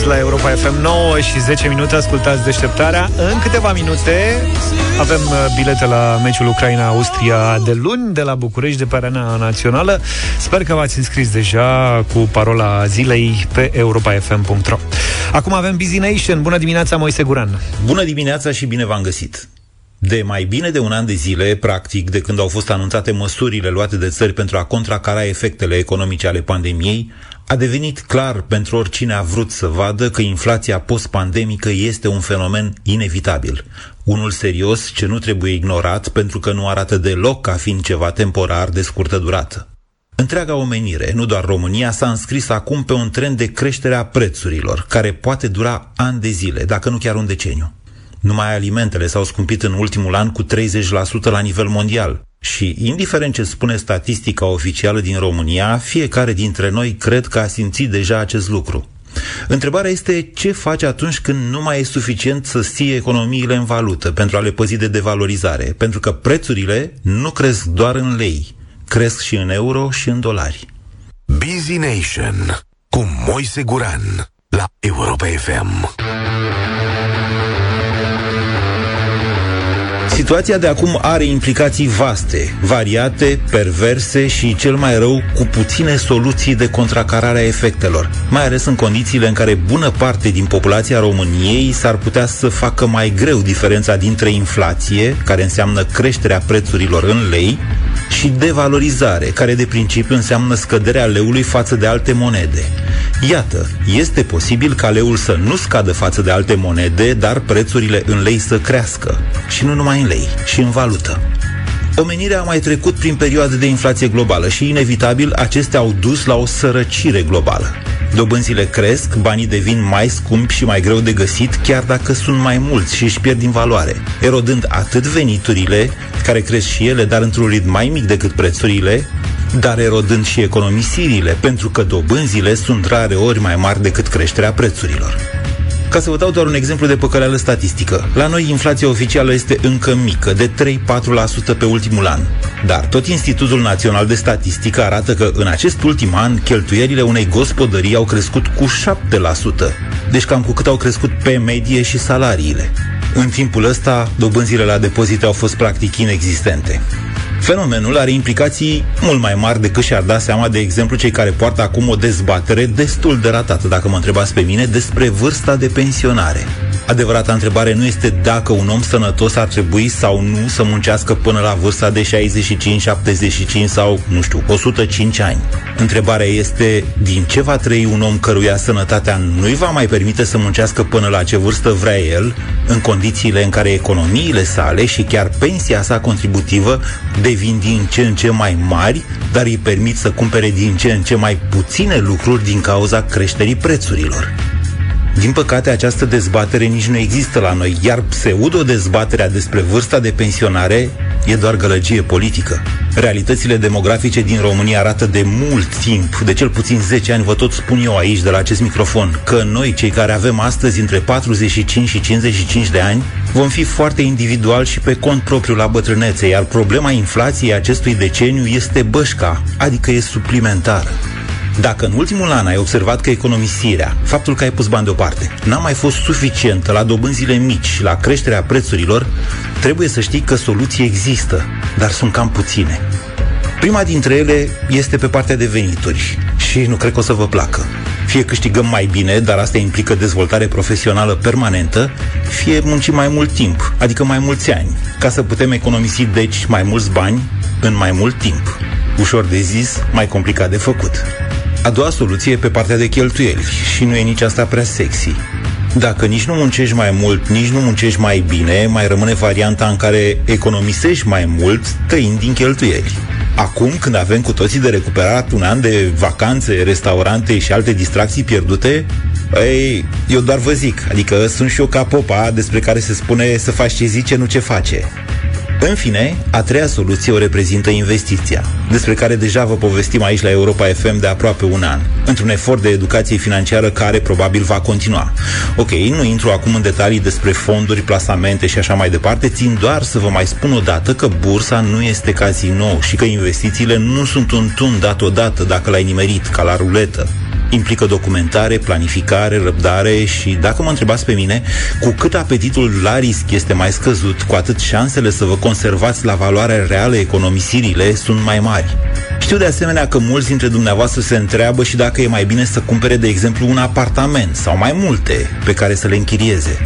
La Europa FM 9 și 10 minute ascultați deșteptarea. În câteva minute avem uh, bilete la meciul Ucraina-Austria de luni de la București de pe arena națională. Sper că v-ați înscris deja cu parola zilei pe europafm.ro Acum avem Busy Nation. Bună dimineața, Moise Guran! Bună dimineața și bine v-am găsit! De mai bine de un an de zile, practic, de când au fost anunțate măsurile luate de țări pentru a contracara efectele economice ale pandemiei, a devenit clar pentru oricine a vrut să vadă că inflația post-pandemică este un fenomen inevitabil. Unul serios ce nu trebuie ignorat pentru că nu arată deloc ca fiind ceva temporar de scurtă durată. Întreaga omenire, nu doar România, s-a înscris acum pe un trend de creștere a prețurilor, care poate dura ani de zile, dacă nu chiar un deceniu. Numai alimentele s-au scumpit în ultimul an cu 30% la nivel mondial. Și, indiferent ce spune statistica oficială din România, fiecare dintre noi cred că a simțit deja acest lucru. Întrebarea este ce faci atunci când nu mai e suficient să ții economiile în valută pentru a le păzi de devalorizare, pentru că prețurile nu cresc doar în lei, cresc și în euro și în dolari. Busy Nation cu Moise Guran la Europa FM. Situația de acum are implicații vaste, variate, perverse și, cel mai rău, cu puține soluții de contracarare a efectelor, mai ales în condițiile în care bună parte din populația României s-ar putea să facă mai greu diferența dintre inflație, care înseamnă creșterea prețurilor în lei, și devalorizare, care de principiu înseamnă scăderea leului față de alte monede. Iată, este posibil ca leul să nu scadă față de alte monede, dar prețurile în lei să crească. Și nu numai în lei, și în valută. Omenirea a mai trecut prin perioade de inflație globală și, inevitabil, acestea au dus la o sărăcire globală. Dobânzile cresc, banii devin mai scumpi și mai greu de găsit, chiar dacă sunt mai mulți și își pierd din valoare, erodând atât veniturile, care cresc și ele, dar într-un ritm mai mic decât prețurile, dar erodând și economisirile, pentru că dobânzile sunt rare ori mai mari decât creșterea prețurilor. Ca să vă dau doar un exemplu de păcăleală statistică. La noi inflația oficială este încă mică, de 3-4% pe ultimul an. Dar tot Institutul Național de Statistică arată că în acest ultim an cheltuielile unei gospodării au crescut cu 7%. Deci cam cu cât au crescut pe medie și salariile. În timpul ăsta, dobânzile la depozite au fost practic inexistente. Fenomenul are implicații mult mai mari decât și-ar da seama, de exemplu, cei care poartă acum o dezbatere destul de ratată, dacă mă întrebați pe mine, despre vârsta de pensionare. Adevărata întrebare nu este dacă un om sănătos ar trebui sau nu să muncească până la vârsta de 65, 75 sau, nu știu, 105 ani. Întrebarea este din ce va trăi un om căruia sănătatea nu-i va mai permite să muncească până la ce vârstă vrea el, în condițiile în care economiile sale și chiar pensia sa contributivă devin din ce în ce mai mari, dar îi permit să cumpere din ce în ce mai puține lucruri din cauza creșterii prețurilor. Din păcate, această dezbatere nici nu există la noi, iar pseudo-dezbaterea despre vârsta de pensionare e doar gălăgie politică. Realitățile demografice din România arată de mult timp, de cel puțin 10 ani, vă tot spun eu aici, de la acest microfon, că noi, cei care avem astăzi între 45 și 55 de ani, vom fi foarte individual și pe cont propriu la bătrânețe, iar problema inflației acestui deceniu este bășca, adică e suplimentară. Dacă în ultimul an ai observat că economisirea, faptul că ai pus bani deoparte, n-a mai fost suficientă la dobânzile mici și la creșterea prețurilor, trebuie să știi că soluții există, dar sunt cam puține. Prima dintre ele este pe partea de venituri și nu cred că o să vă placă. Fie câștigăm mai bine, dar asta implică dezvoltare profesională permanentă, fie muncim mai mult timp, adică mai mulți ani, ca să putem economisi deci mai mulți bani în mai mult timp. Ușor de zis, mai complicat de făcut. A doua soluție e pe partea de cheltuieli și nu e nici asta prea sexy. Dacă nici nu muncești mai mult, nici nu muncești mai bine, mai rămâne varianta în care economisești mai mult tăind din cheltuieli. Acum, când avem cu toții de recuperat un an de vacanțe, restaurante și alte distracții pierdute, ei, eu doar vă zic, adică sunt și eu ca popa despre care se spune să faci ce zice, nu ce face. În fine, a treia soluție o reprezintă investiția, despre care deja vă povestim aici la Europa FM de aproape un an, într-un efort de educație financiară care probabil va continua. Ok, nu intru acum în detalii despre fonduri, plasamente și așa mai departe, țin doar să vă mai spun o dată că bursa nu este casino și că investițiile nu sunt un tun dat odată dacă l-ai nimerit, ca la ruletă implică documentare, planificare, răbdare și, dacă mă întrebați pe mine, cu cât apetitul la risc este mai scăzut, cu atât șansele să vă conservați la valoarea reală economisirile sunt mai mari. Știu de asemenea că mulți dintre dumneavoastră se întreabă și dacă e mai bine să cumpere, de exemplu, un apartament sau mai multe pe care să le închirieze.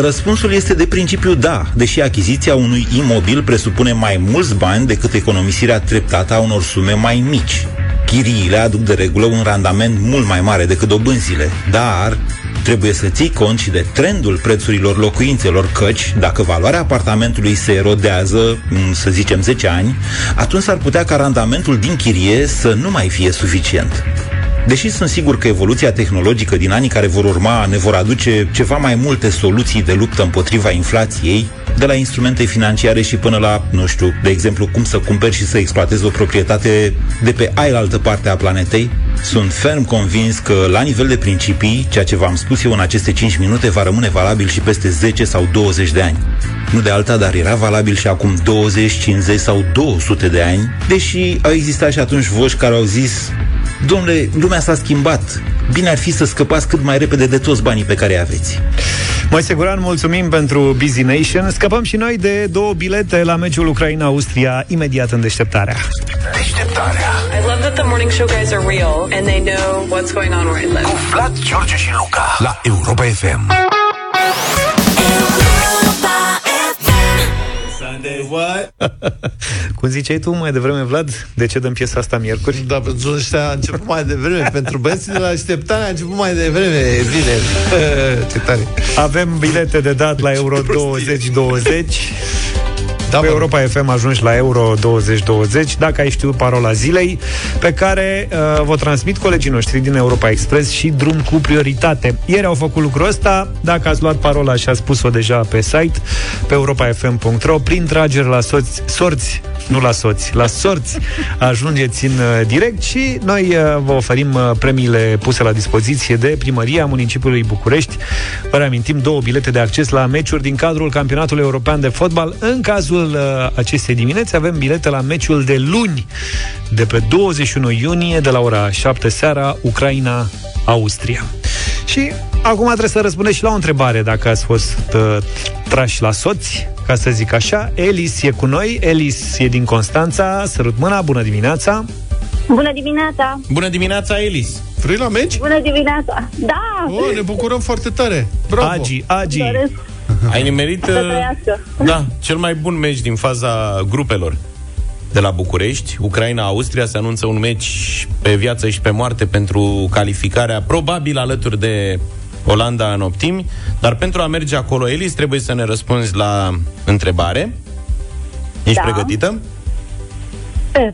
Răspunsul este de principiu da, deși achiziția unui imobil presupune mai mulți bani decât economisirea treptată a unor sume mai mici. Chiriile aduc de regulă un randament mult mai mare decât dobânzile, dar trebuie să ții cont și de trendul prețurilor locuințelor, căci dacă valoarea apartamentului se erodează, să zicem 10 ani, atunci s-ar putea ca randamentul din chirie să nu mai fie suficient. Deși sunt sigur că evoluția tehnologică din anii care vor urma ne vor aduce ceva mai multe soluții de luptă împotriva inflației, de la instrumente financiare și până la, nu știu, de exemplu, cum să cumperi și să exploatezi o proprietate de pe ailaltă parte a planetei, sunt ferm convins că, la nivel de principii, ceea ce v-am spus eu în aceste 5 minute va rămâne valabil și peste 10 sau 20 de ani. Nu de alta, dar era valabil și acum 20, 50 sau 200 de ani, deși au existat și atunci voci care au zis Domnule, lumea s-a schimbat. Bine ar fi să scăpați cât mai repede de toți banii pe care îi aveți. Mai siguran, mulțumim pentru Busy Nation. Scăpăm și noi de două bilete la meciul Ucraina-Austria imediat în deșteptarea. Deșteptarea. I love that the morning show guys are real and they know what's going on where I live. Cu Vlad, George și Luca la Europa FM. Sunday what? Cum ziceai tu mai devreme, Vlad? De ce dăm piesa asta miercuri? Da, pentru ăștia a început mai devreme. pentru băieții de la așteptare a început mai devreme. Bine. Ce tare. Avem bilete de dat la Euro 2020. Da, pe Europa FM ajungi la Euro 2020 Dacă ai știut parola zilei Pe care uh, vă transmit colegii noștri din Europa Express Și drum cu prioritate Ieri au făcut lucrul ăsta Dacă ați luat parola și ați spus-o deja pe site Pe europafm.ro Prin tragere la soți, sorți nu la soți, la sorți ajungeți în uh, direct și noi uh, vă oferim uh, premiile puse la dispoziție de Primăria Municipiului București. Vă reamintim două bilete de acces la meciuri din cadrul Campionatului European de Fotbal. În cazul acestei dimineți avem bilete la meciul de luni, de pe 21 iunie, de la ora 7 seara, Ucraina-Austria. Și acum trebuie să răspundeți și la o întrebare, dacă ați fost uh, trași la soți, ca să zic așa. Elis e cu noi, Elis e din Constanța, sărut mâna, bună dimineața! Bună dimineața! Bună dimineața, Elis! Vrei la meci? Bună dimineața! Da! Oh, ne bucurăm foarte tare! Bravo! Agi, Agi! Doresc Ai nimerit să uh, trăiască. da, cel mai bun meci din faza grupelor de la București. Ucraina-Austria se anunță un meci pe viață și pe moarte pentru calificarea probabil alături de Olanda în optimi, dar pentru a merge acolo, Elis, trebuie să ne răspunzi la întrebare. Ești Da. pregătită? Sper.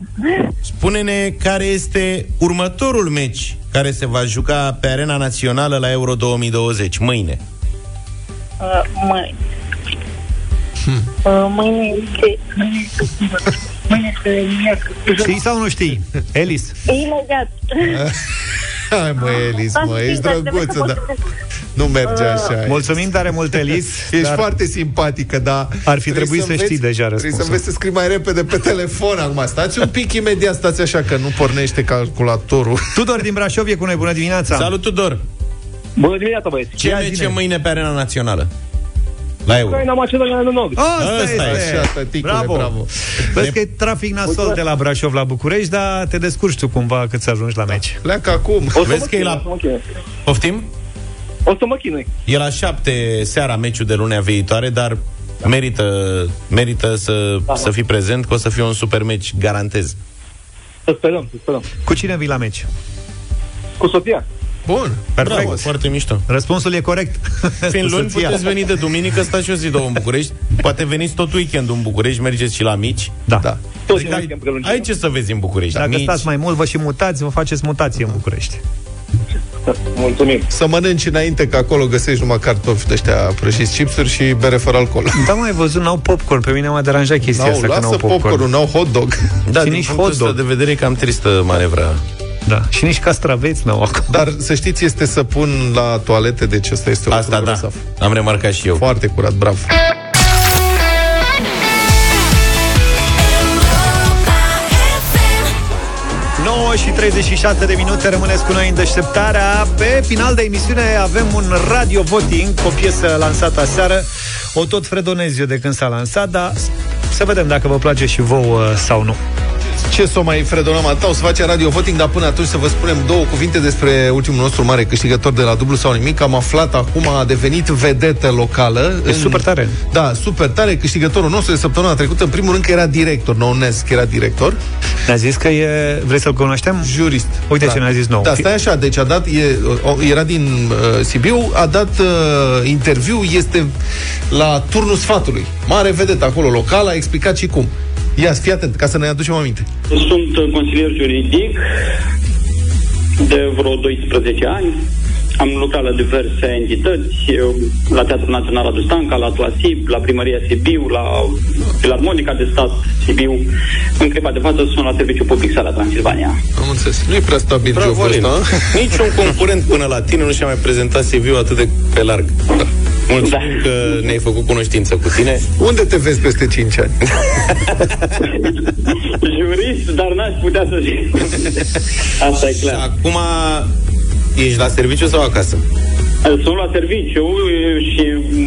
Spune-ne care este următorul meci care se va juca pe arena națională la Euro 2020, mâine. Uh, mâine. Uh, mâine este... Mâine este... Mâine este miercuri. Știi sau nu știi? Elis. Imediat. Hai mă, Elis, Am mă, știut, ești dar trebuie drăguță, să dar pot- nu merge așa. Mulțumim tare mult, Elis. Ești dar foarte simpatică, dar... Ar fi trebuie trebuit să înveți- știi deja Trebuie să răspunsul. înveți să scrii mai repede pe telefon acum. Stați un pic imediat, stați așa, că nu pornește calculatorul. Tudor din Brașov e cu noi, bună dimineața! Salut, Tudor! Bună dimineața, băieți! Ce Ia meci zine. e mâine pe arena națională? La Euro. Ucraina, Macedonia, în nord. Asta, Ăsta este! e. Așa, tăticule, bravo. bravo. Vezi că e trafic nasol de la Brașov la București, dar te descurci tu cumva cât să ajungi la meci. Pleacă acum. O să Vezi mă că e chinui, la- o să mă chinui. Poftim? O să mă chinui. E la șapte seara meciul de lunea viitoare, dar merită, merită să, să fii prezent, că o să fie un super meci, garantez. Să sperăm, să sperăm. Cu cine vii la meci? Cu soția. Bun. Perfect. Bravo, foarte mișto. Răspunsul e corect. Fiind Cu luni, soția. puteți veni de duminică, stați și o zi, două în București. Poate veniți tot weekendul în București, mergeți și la mici. Da. Da. Toți Adică ne ai, prelungim. ai ce să vezi în București. Dacă mici. stați mai mult, vă și mutați, vă faceți mutație în București. Mulțumim. Să mănânci înainte, că acolo găsești numai cartofi de ăștia prăjiți, chipsuri și bere fără alcool. Da, mai văzut, n-au popcorn. Pe mine m-a deranjat chestia N-au, asta, că lasă n-au popcorn. popcorn n-au hot dog. Da, Și din nici punctul hot dog. ăsta de vedere e cam tristă manevra. Da. Și nici castraveți n-au acolo. Dar să știți, este să pun la toalete, deci asta este o Asta da, grozav. am remarcat și eu. Foarte curat, bravo. 9 și 36 de minute rămâneți cu noi în deșteptarea. Pe final de emisiune avem un radio voting cu o piesă lansată aseară. O tot fredonez eu de când s-a lansat, dar să vedem dacă vă place și vouă sau nu. Ce să o mai fredonăm atâta, o să facem radio voting, dar până atunci să vă spunem două cuvinte despre ultimul nostru mare câștigător de la dublu sau nimic. Am aflat acum, a devenit vedetă locală. E super tare. Da, super tare. Câștigătorul nostru de săptămâna trecută, în primul rând că era director, nou Nesc era director. Ne-a zis că e... Vrei să-l cunoaștem? Jurist. Uite da. ce ne-a zis nou. Da, stai așa, deci a dat, e, o- era din uh, Sibiu, a dat uh, interviu, este la turnul sfatului. Mare vedetă acolo local, a explicat și cum. Ia, fii atent, ca să ne aducem aminte. Sunt uh, consilier juridic de vreo 12 ani. Am lucrat la diverse entități, eu, la Teatrul Național Radu Stanca, la Tuasib, la Primăria Sibiu, la Filarmonica de Stat Sibiu. În clipa de față sunt la Serviciu Public Sala Transilvania. Am înțeles. Nu e prea stabil Bravo, jocul Alin. ăsta. a? Niciun concurent până la tine nu și-a mai prezentat CV-ul atât de pe larg. Da. Mulțumim că ne-ai făcut cunoștință cu tine. Unde te vezi peste 5 ani? Jurist, dar n-aș putea să zic. Asta e clar. Acum ești la serviciu sau acasă? Sunt la serviciu și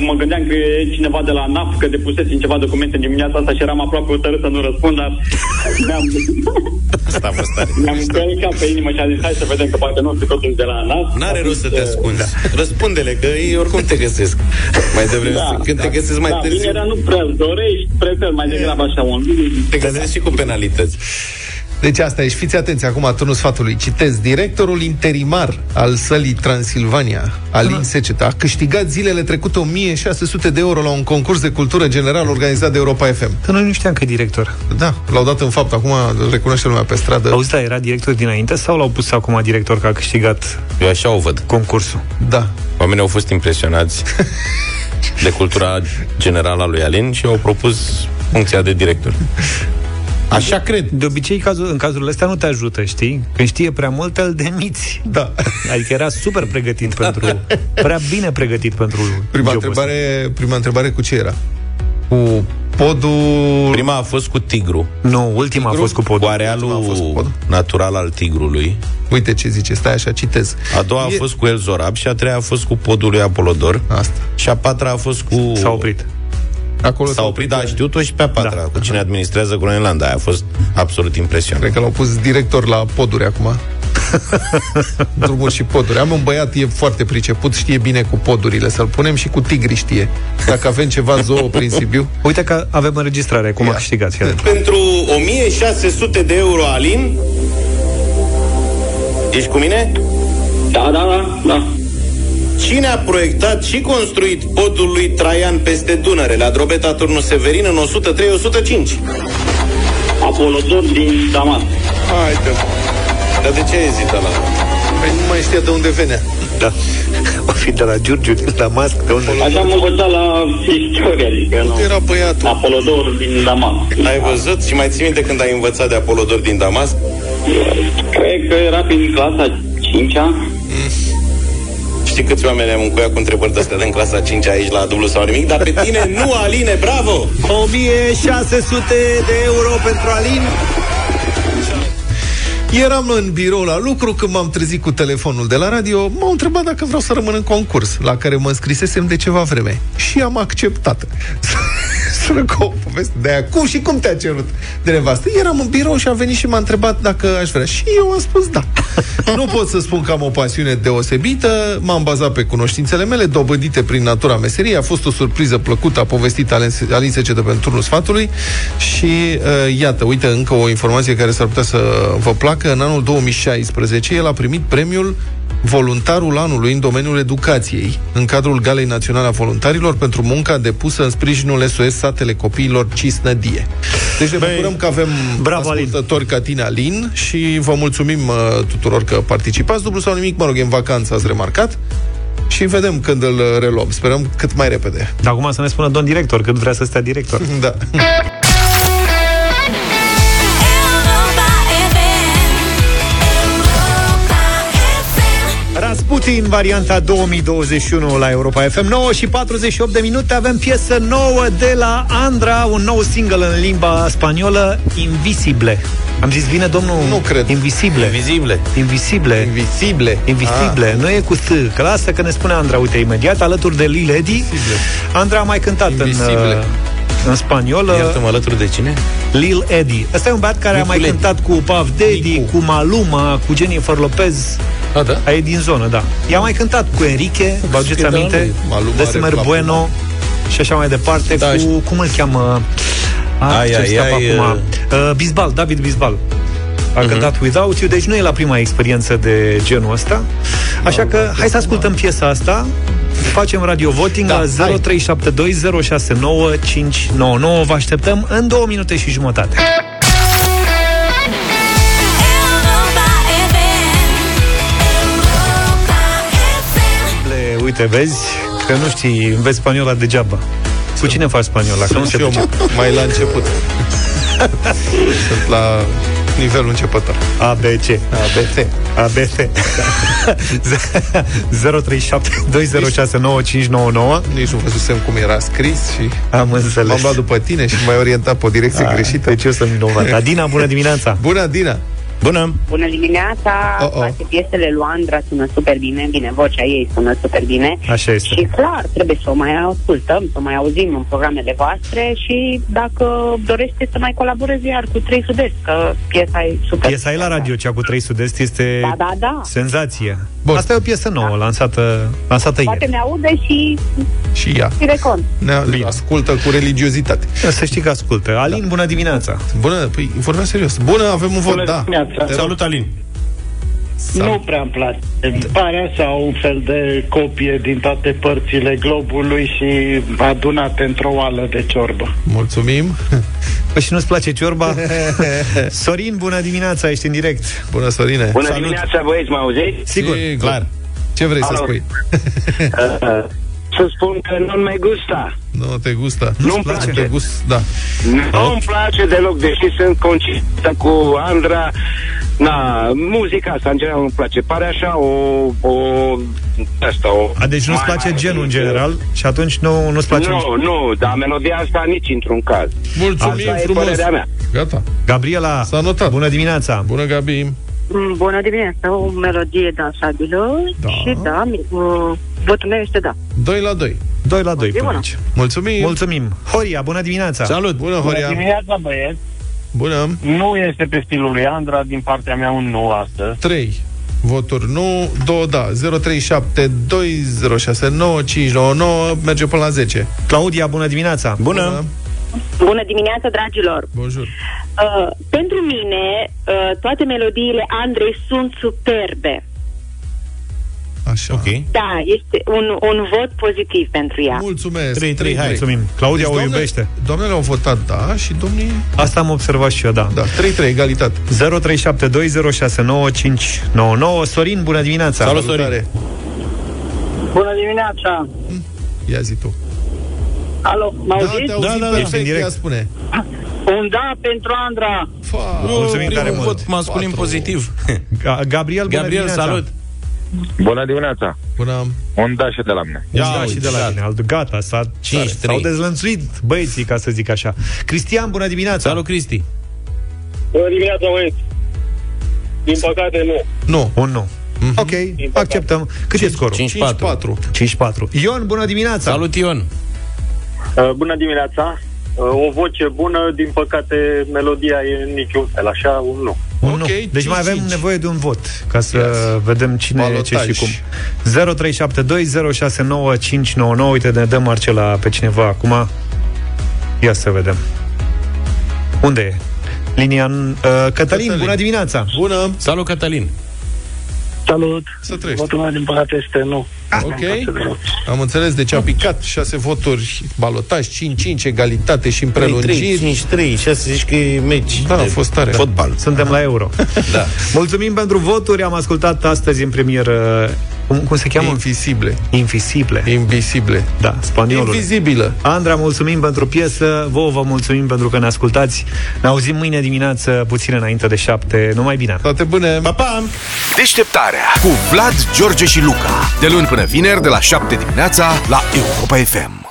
mă gândeam că e cineva de la NAF, că depusesem ceva documente în dimineața asta și eram aproape hotărât să nu răspund, dar mi-am, Asta a fost tare. mi-am călcat pe inimă și am zis, hai să vedem că poate nu sunt totuși de la NAF. N-are rost să te ascunzi. Da. Răspunde-le, că ei oricum te găsesc. Mai devreme, Da, când te găsesc mai da, târziu, vinerea nu prea dorești, prefer mai degrabă așa un... te găsesc și cu penalități. Deci asta e, și fiți atenți acum, turnul sfatului. Citez, directorul interimar al sălii Transilvania, Alin Seceta, a câștigat zilele trecute 1600 de euro la un concurs de cultură general organizat de Europa FM. Că noi nu știam că e director. Da, l-au dat în fapt, acum îl recunoaște lumea pe stradă. Auzi, da, era director dinainte sau l-au pus acum director că a câștigat Eu așa o văd. concursul? Da. Oamenii au fost impresionați de cultura generală a lui Alin și au propus funcția de director. Așa cred. De obicei, cazul, în cazurile astea nu te ajută, știi? Când știe prea mult, îl demiți. Da. Adică era super pregătit pentru... Prea bine pregătit pentru Prima jobul ăsta. întrebare, prima întrebare cu ce era? Cu podul... Prima a fost cu tigru. Nu, ultima a fost cu podul. Cu arealul natural al tigrului. Uite ce zice, stai așa, citez. A doua a E- fost cu El Zorab și a treia a fost cu podul lui Apolodor. Asta. Și a patra a fost cu... S-a oprit. Acolo S-a oprit, da, știut-o și pe a patra, da. cu cine administrează Groenlanda. Aia a fost absolut impresionant. Cred că l-au pus director la poduri acum. Drumuri și poduri. Am un băiat, e foarte priceput, știe bine cu podurile. Să-l punem și cu tigri știe. Dacă avem ceva zoo prin Sibiu. Uite că avem înregistrare, cum a câștigat. Fii atent. Pentru 1600 de euro, Alin, ești cu mine? Da, da, da, da. Cine a proiectat și construit podul lui Traian peste Dunăre, la Drobeta Turnul Severin, în 103-105? Apolodor din Damas. Haide. Dar de ce ezită la... Păi nu mai știa de unde venea. Da. O fi de la Giurgiu, din Damasc, de unde... Așa am învățat la istorie, adică nu. Era băiatul. Apolodor din Damas. Ai văzut? Și mai ții minte când ai învățat de Apolodor din Damasc? Cred că era prin clasa 5-a. Știi câți oameni am încuiat cu întrebări de astea din clasa 5 aici la dublu sau nimic? Dar pe tine nu, Aline, bravo! 1600 de euro pentru Alin. Eram în birou la lucru când m-am trezit cu telefonul de la radio, m-au întrebat dacă vreau să rămân în concurs, la care mă înscrisesem de ceva vreme. Și am acceptat. Sună ca o poveste de aia. Cum și cum te-a cerut de nevastă? Eram în birou și a venit și m-a întrebat dacă aș vrea. Și eu am spus da. Nu pot să spun că am o pasiune deosebită, m-am bazat pe cunoștințele mele, dobândite prin natura meseriei. A fost o surpriză plăcută, a povestit Alin, Alin Secetă pentru turnul sfatului și uh, iată, uite, încă o informație care s-ar putea să vă placă. În anul 2016, el a primit premiul voluntarul anului în domeniul educației, în cadrul Galei Naționale a Voluntarilor pentru munca depusă în sprijinul SOS Satele Copiilor Cisnădie. Deci ne bucurăm că avem Bravo, Alin. ascultători ca tine, Alin, și vă mulțumim uh, tuturor tuturor că participați. Dublu sau nimic, mă rog, e în vacanță, ați remarcat. Și vedem când îl reluăm. Sperăm cât mai repede. Dar acum să ne spună domn director, când vrea să stea director. da. Rasputin, varianta 2021 la Europa FM 9 și 48 de minute Avem piesă nouă de la Andra Un nou single în limba spaniolă Invisible. Am zis bine, domnul? Nu cred. Invisible. Invisible. Invisible. Invisible. Invisible, ah. nu e cu S Că lasă că ne spune Andra, uite, imediat Alături de Lil Eddy Andra a mai cântat Invisible. în uh, în spaniolă Iartă-mă alături de cine? Lil Eddie Ăsta e un băiat care Micu a mai Ledi. cântat cu Puff Daddy, cu Maluma, cu Jennifer Lopez A, da? a, E din zonă, da I-a mai cântat cu Enrique, vă aduceți Scandalul aminte? lui. Maluma Desmer are Bueno și așa mai departe Da, cu, și- cum îl cheamă? A, Ai, ce ai, scap ai, acum. Uh, Bisbal, David Bisbal a Mhm. cântat Without You, deci nu e la prima experiență de genul ăsta. Așa că hai să ascultăm piesa asta. Facem radio voting Da, la 0372069599. Vă așteptăm în două minute și jumătate. Le, uite, vezi că nu știi, înveți spaniola degeaba. Cu cine faci spaniola? Că nu se și eu pricepe. mai la început. Sunt la nivelul începător. ABC. ABC. ABC. 0372069599 Nici nu văzusem cum era scris și Am înțeles. m-am luat după tine și m-ai orientat pe o direcție Ah, greșită. Deci eu sunt vinovat. Adina, bună dimineața! Bună, Dina! Bună! Bună dimineața, Oh, oh. toate piesele lui Andra sună super bine, bine, vocea ei sună super bine. Așa este. Și clar, trebuie să o mai ascultăm, să o mai auzim în programele voastre și dacă dorește să mai colaboreze iar cu Trei Sud-Est, că piesa e super. Piesa e la radio, cea cu 3 sud-est, este Da, da, da. senzație. Bun. Asta e o piesă nouă, lansată, lansată Poate ieri. ne aude și Și ea. ține cont. Ne ascultă cu religiozitate. Să știi că ascultă. Alin, Da. bună dimineața! Bună, păi informează serios. Bună, avem un vot, Bună da. dimineața. Salut, Alin! Nu prea îmi place. Îmi pare așa un fel de copie din toate părțile globului și adunate într-o oală de ciorbă. Mulțumim. Păi și nu-ți place ciorba? Sorin, bună dimineața, ești în direct. Bună, Sorine. Bună dimineața, băieți, mă auziți? Sigur. Clar. Ce vrei să Alo. spui? Uh, să spun că nu mi gusta. Nu te gustă. Nu-mi Nu place. te gust, da. Nu-mi place deloc, deși sunt concisă cu Andra. Na, muzica asta în general nu-mi place. Pare așa o... o asta, o... A, deci nu-ți mai- place genul în general și atunci nu, nu-ți place... Nu, nu, dar melodia asta nici într-un caz. Mulțumim Asta e frumos. părerea mea. Gata. Gabriela, S-a notat. bună dimineața! Bună, Gabi. Mm, Bună dimineața, o melodie dansabilă Da. și da, mi- uh, votul meu este da. 2 la 2. 2 la 2 E până bună. aici. Mulțumim. Mulțumim! Horia, bună dimineața! Salut. Bună, Horia. dimineața, băieți. Bună. Nu este pe stilul lui Andra, din partea mea un nu astăzi. 3 voturi nu, 2 da. 037 2069 599 merge până la 10. Claudia, bună dimineața! Bună. Bună dimineața, dragilor! Bonjour. Uh, pentru mine, uh, toate melodiile Andrei sunt superbe. Așa. Ok. Da, este un, un vot pozitiv pentru ea. Mulțumesc. 3-3, hai, 3-3. mulțumim. Claudia o doamne- iubește. Doamnele au votat da și domnii... Asta am observat și eu, da. Da, 3-3, egalitate. 0372069599 Sorin, bună dimineața! Salut, Sorin. Salutare. Bună dimineața! Ia zi tu. Alo, mă Da, auziți? te auzim Da, da, da, ești în perfect, direct. ia spune. Un da pentru Andra! Fa, Mulțumim Primul tare mult. vot masculin Patru. pozitiv. Ga- Gabriel, bună Gabriel, dimineața. salut! Bună dimineața! Bună. Un da și de la mine. Ia, Ia da, uite, și de la gata. mine. Alt- Gata, s-a, Cinci, s-au trei. dezlănțuit băieții, ca să zic așa. Cristian, bună dimineața! Salut, Cristi! Bună dimineața, băieți! Din păcate, nu. Nu. Un nu. Ok, acceptăm. Cât e scorul? 5-4. 5-4. 5-4. Ion, bună dimineața! Salut, Ion! Uh, bună dimineața! Uh, o voce bună, din păcate, melodia e în niciun fel, așa, un nu. Un Ok, nu. Deci mai avem 5-5. nevoie de un vot ca să Yes. vedem cine e ce Balotaj. și cum. 0372069599. Uite, ne dăm Marcela pe cineva acum. Ia să vedem. Unde e? Linia... Uh, Cătălin, Cătălin. bună dimineața! Bună. Salut, Cătălin! Salut! Să trăiești. Votul meu, din păcate, este nu. Ok. Am înțeles, deci a picat 6 voturi, balotaj, 5-5, egalitate și în prelungiri. 5-3, 6 zici că e meci Da, a fost tare. Fotbal. Suntem la euro. da. Mulțumim pentru voturi. Am ascultat astăzi în premieră cum, cum se cheamă? Invisible. Invisible. Invisible. Da, spaniolul. Invizibilă. Andra, mulțumim pentru piesă. Vouă vă mulțumim pentru că ne ascultați. Ne auzim mâine dimineață, puțin înainte de șapte. Numai bine. Toate bune. Pa, pa! Deșteptarea cu Vlad, George și Luca. De luni până vineri, de la 7 dimineața, la Europa FM.